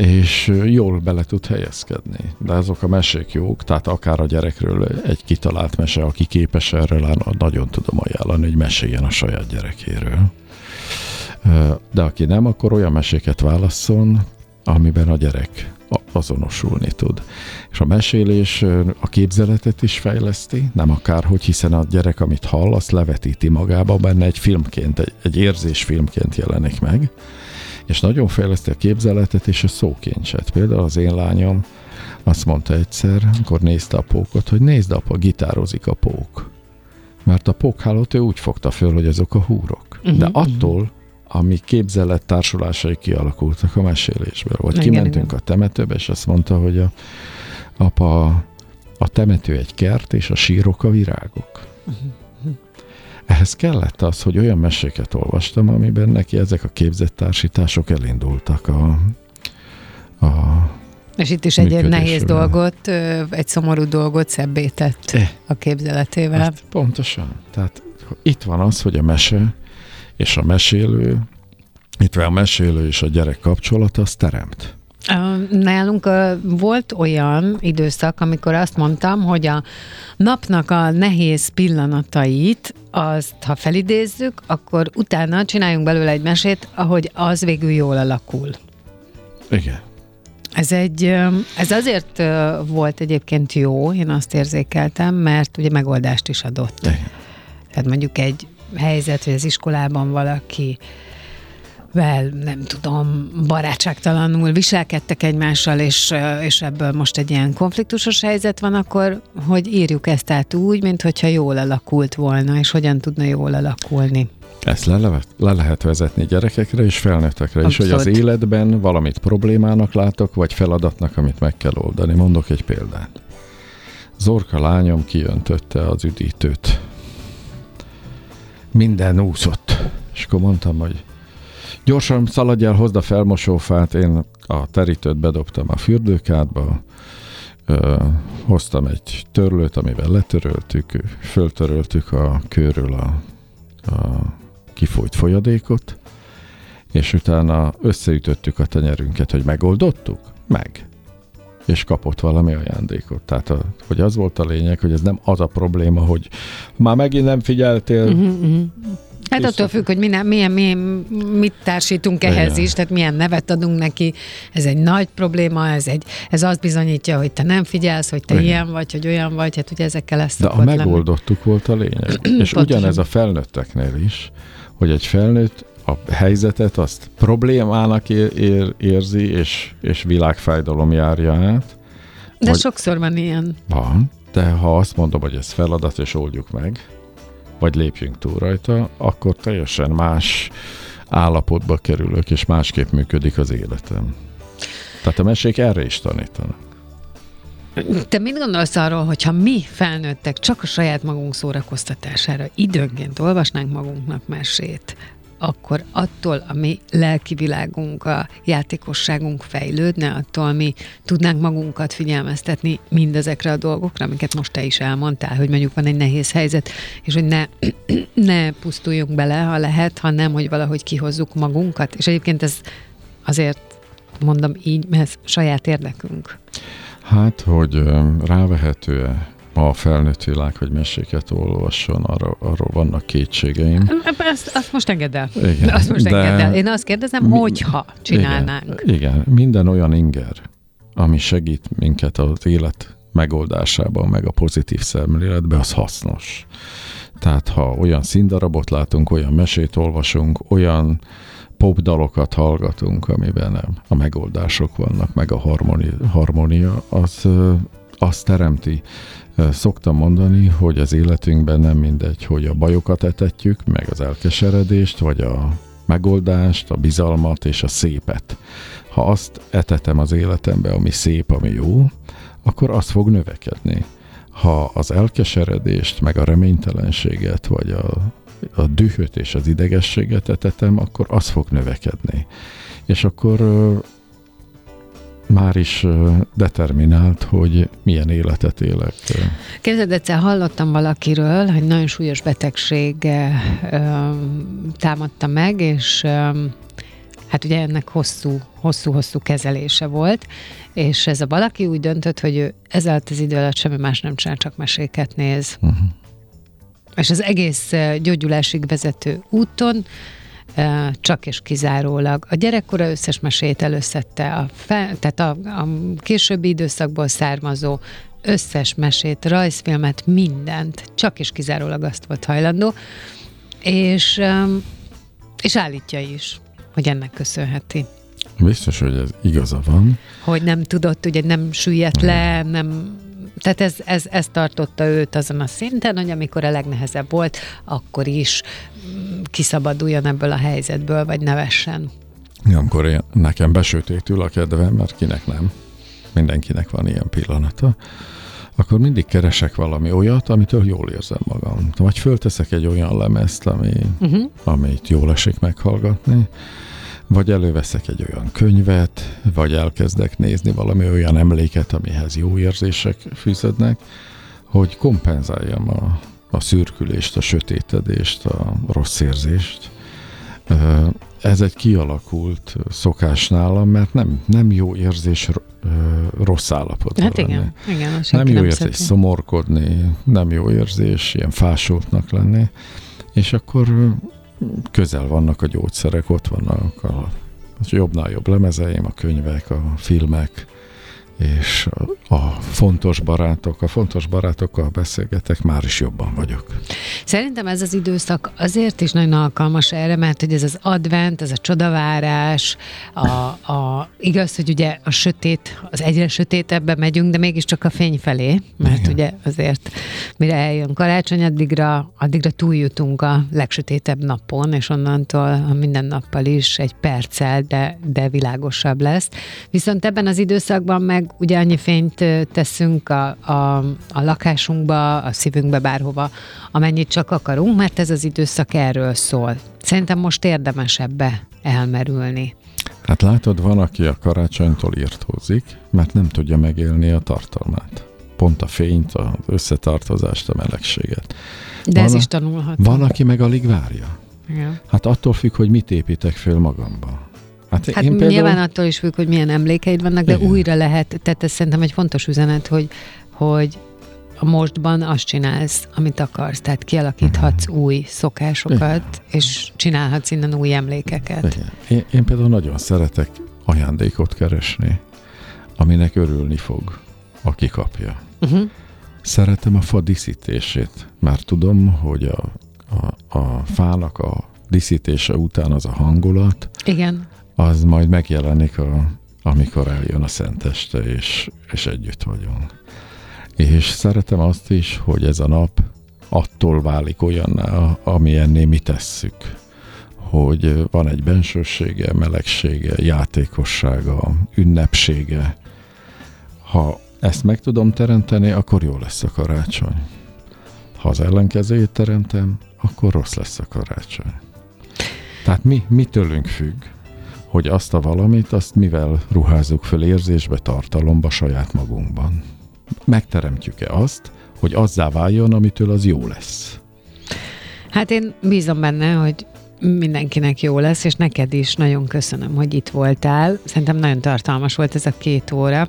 és jól bele tud helyezkedni. De azok a mesék jók, tehát akár a gyerekről egy kitalált mese, aki képes erre, nagyon tudom ajánlani, hogy meséljen a saját gyerekéről. De aki nem, akkor olyan meséket válasszon, amiben a gyerek azonosulni tud. És a mesélés a képzeletet is fejleszti, nem akárhogy, hiszen a gyerek, amit hall, azt levetíti magába, benne egy filmként, egy, egy érzésfilmként jelenik meg, és nagyon fejleszti a képzeletet és a szókincset. Például az én lányom azt mondta egyszer, amikor nézte a pókot, hogy nézd apa, gitározik a pók. Mert a pókhálót ő úgy fogta föl, hogy azok a húrok. De mhm, attól, mhm ami képzelet társulásai kialakultak a mesélésből. Vagy igen, kimentünk igen. a temetőbe, és azt mondta, hogy a apa, a temető egy kert, és a sírok a virágok. Uh-huh. Ehhez kellett az, hogy olyan meséket olvastam, amiben neki ezek a képzettársítások elindultak a, a és itt is egy nehéz dolgot, egy szomorú dolgot szebbé tett eh. a képzeletével. Hát pontosan. Tehát itt van az, hogy a mese és a mesélő, itt a mesélő és a gyerek kapcsolat, az teremt. Nálunk volt olyan időszak, amikor azt mondtam, hogy a napnak a nehéz pillanatait, azt ha felidézzük, akkor utána csináljunk belőle egy mesét, ahogy az végül jól alakul. Igen. Ez, egy, ez azért volt egyébként jó, én azt érzékeltem, mert ugye megoldást is adott. Igen. Tehát mondjuk egy helyzet, hogy az iskolában valaki vel, nem tudom, barátságtalanul viselkedtek egymással, és, és ebből most egy ilyen konfliktusos helyzet van, akkor hogy írjuk ezt át úgy, mint hogyha jól alakult volna, és hogyan tudna jól alakulni. Ezt le, le, le lehet vezetni gyerekekre és felnőttekre is, hogy az életben valamit problémának látok, vagy feladatnak, amit meg kell oldani. Mondok egy példát. Zorka lányom kijöntötte az üdítőt minden úszott. És akkor mondtam, hogy gyorsan szaladj el, hozd a felmosófát, én a terítőt bedobtam a fürdőkádba, ö, hoztam egy törlőt, amivel letöröltük, föltöröltük a körül a, a kifolyt folyadékot, és utána összeütöttük a tenyerünket, hogy megoldottuk? Meg és kapott valami ajándékot. Tehát, a, hogy az volt a lényeg, hogy ez nem az a probléma, hogy már megint nem figyeltél. Uh-huh, uh-huh. Hát attól függ, hogy milyen, milyen, milyen, mit társítunk ehhez Igen. is, tehát milyen nevet adunk neki. Ez egy nagy probléma, ez, egy, ez azt bizonyítja, hogy te nem figyelsz, hogy te Igen. ilyen vagy, hogy olyan vagy, hát ugye ezekkel lesz De a megoldottuk lenni. volt a lényeg. És ugyanez a felnőtteknél is, hogy egy felnőtt a helyzetet azt problémának ér, ér, érzi, és, és világfájdalom járja át. De vagy, sokszor van ilyen. Van, de ha azt mondom, hogy ez feladat, és oldjuk meg, vagy lépjünk túl rajta, akkor teljesen más állapotba kerülök, és másképp működik az életem. Tehát a mesék erre is tanítanak. Te mit gondolsz arról, hogyha mi felnőttek csak a saját magunk szórakoztatására időnként olvasnánk magunknak mesét, akkor attól a mi lelki világunk, a játékosságunk fejlődne, attól mi tudnánk magunkat figyelmeztetni mindezekre a dolgokra, amiket most te is elmondtál, hogy mondjuk van egy nehéz helyzet, és hogy ne, ne pusztuljunk bele, ha lehet, hanem hogy valahogy kihozzuk magunkat. És egyébként ez azért mondom így, mert ez saját érdekünk. Hát, hogy rávehető-e a felnőtt világ, hogy meséket olvasson, arra, arról vannak kétségeim. Azt, azt most engedd el. Igen, azt most de engedd el. Én azt kérdezem, mi, hogyha csinálnánk. Igen, igen, minden olyan inger, ami segít minket az élet megoldásában, meg a pozitív szemléletben, az hasznos. Tehát ha olyan színdarabot látunk, olyan mesét olvasunk, olyan popdalokat hallgatunk, amiben a megoldások vannak, meg a harmónia, harmónia az azt teremti. Szoktam mondani, hogy az életünkben nem mindegy, hogy a bajokat etetjük, meg az elkeseredést, vagy a megoldást, a bizalmat és a szépet. Ha azt etetem az életembe, ami szép, ami jó, akkor az fog növekedni. Ha az elkeseredést, meg a reménytelenséget, vagy a, a dühöt és az idegességet etetem, akkor az fog növekedni. És akkor már is determinált, hogy milyen életet élek. Képzeld, egyszer hallottam valakiről, hogy nagyon súlyos betegség támadta meg, és hát ugye ennek hosszú, hosszú-hosszú kezelése volt, és ez a valaki úgy döntött, hogy ő ezzel az idő alatt semmi más nem csinál, csak meséket néz. Uh-huh. És az egész gyógyulásig vezető úton csak és kizárólag a gyerekkora összes mesét előszette, a fel, tehát a, a későbbi időszakból származó összes mesét, rajzfilmet, mindent, csak és kizárólag azt volt hajlandó, és, és állítja is, hogy ennek köszönheti. Biztos, hogy ez igaza van. Hogy nem tudott, ugye nem süllyedt le, nem tehát ez, ez, ez tartotta őt azon a szinten, hogy amikor a legnehezebb volt, akkor is mm, kiszabaduljon ebből a helyzetből, vagy nevessen. Amikor én, nekem besötétül a kedvem, mert kinek nem, mindenkinek van ilyen pillanata, akkor mindig keresek valami olyat, amitől jól érzem magam. Vagy fölteszek egy olyan lemezt, ami, uh-huh. amit jól esik meghallgatni, vagy előveszek egy olyan könyvet, vagy elkezdek nézni valami olyan emléket, amihez jó érzések fűződnek, hogy kompenzáljam a, a szürkülést, a sötétedést, a rossz érzést. Ez egy kialakult szokás nálam, mert nem, nem jó érzés rossz állapotban Hát igen, lenni. igen Nem jó érzés szomorkodni, nem jó érzés ilyen fásultnak lenni, és akkor közel vannak a gyógyszerek, ott vannak a, a jobbnál jobb lemezeim, a könyvek, a filmek, és a, fontos barátok, a fontos barátokkal beszélgetek, már is jobban vagyok. Szerintem ez az időszak azért is nagyon alkalmas erre, mert hogy ez az advent, ez a csodavárás, a, a, igaz, hogy ugye a sötét, az egyre sötétebben megyünk, de mégiscsak a fény felé, mert Igen. ugye azért mire eljön karácsony, addigra, addigra túljutunk a legsötétebb napon, és onnantól a minden nappal is egy perccel, de, de világosabb lesz. Viszont ebben az időszakban meg ugye annyi fényt teszünk a, a, a lakásunkba, a szívünkbe, bárhova, amennyit csak akarunk, mert ez az időszak erről szól. Szerintem most érdemes ebbe elmerülni. Hát látod, van, aki a karácsonytól írtózik, mert nem tudja megélni a tartalmát. Pont a fényt, az összetartozást, a melegséget. De van ez is tanulható. Van, aki meg alig várja. Igen. Hát attól függ, hogy mit építek föl magamba. Hát, hát én például... nyilván attól is függ, hogy milyen emlékeid vannak, de Igen. újra lehet, tehát ez szerintem egy fontos üzenet, hogy, hogy a mostban azt csinálsz, amit akarsz, tehát kialakíthatsz uh-huh. új szokásokat, Igen. és csinálhatsz innen új emlékeket. Igen. Én, én például nagyon szeretek ajándékot keresni, aminek örülni fog, aki kapja. Uh-huh. Szeretem a fa díszítését, mert tudom, hogy a, a, a fának a díszítése után az a hangulat. Igen az majd megjelenik, a, amikor eljön a Szenteste, és, és együtt vagyunk. És szeretem azt is, hogy ez a nap attól válik olyanná, amilyenné mi tesszük. Hogy van egy bensősége, melegsége, játékossága, ünnepsége. Ha ezt meg tudom teremteni, akkor jó lesz a karácsony. Ha az ellenkezőjét teremtem, akkor rossz lesz a karácsony. Tehát mi, mi tőlünk függ, hogy azt a valamit, azt mivel ruházzuk föl érzésbe, tartalomba saját magunkban. Megteremtjük-e azt, hogy azzá váljon, amitől az jó lesz. Hát én bízom benne, hogy mindenkinek jó lesz, és neked is nagyon köszönöm, hogy itt voltál. Szerintem nagyon tartalmas volt ez a két óra,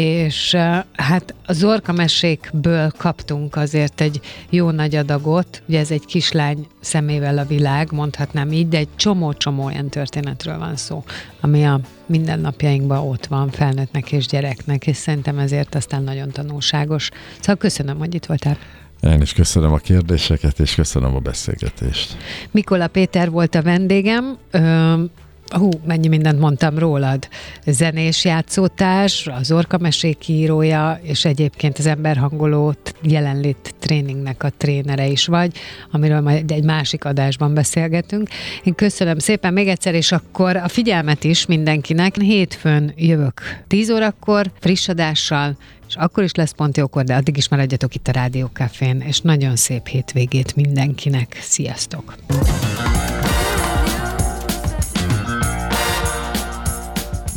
és hát a Zorka mesékből kaptunk azért egy jó nagy adagot, ugye ez egy kislány szemével a világ, mondhatnám így, de egy csomó-csomó olyan történetről van szó, ami a mindennapjainkban ott van felnőttnek és gyereknek, és szerintem ezért aztán nagyon tanulságos. Szóval köszönöm, hogy itt voltál. Én is köszönöm a kérdéseket, és köszönöm a beszélgetést. Mikola Péter volt a vendégem. Ö, hú, mennyi mindent mondtam rólad. Zenés játszótárs, az Orka mesék írója, és egyébként az emberhangoló jelenlét tréningnek a trénere is vagy, amiről majd egy másik adásban beszélgetünk. Én köszönöm szépen még egyszer, és akkor a figyelmet is mindenkinek. Hétfőn jövök 10 órakor, friss adással, és akkor is lesz pont jókor, de addig is maradjatok itt a Rádió Cafén, és nagyon szép hétvégét mindenkinek. Sziasztok!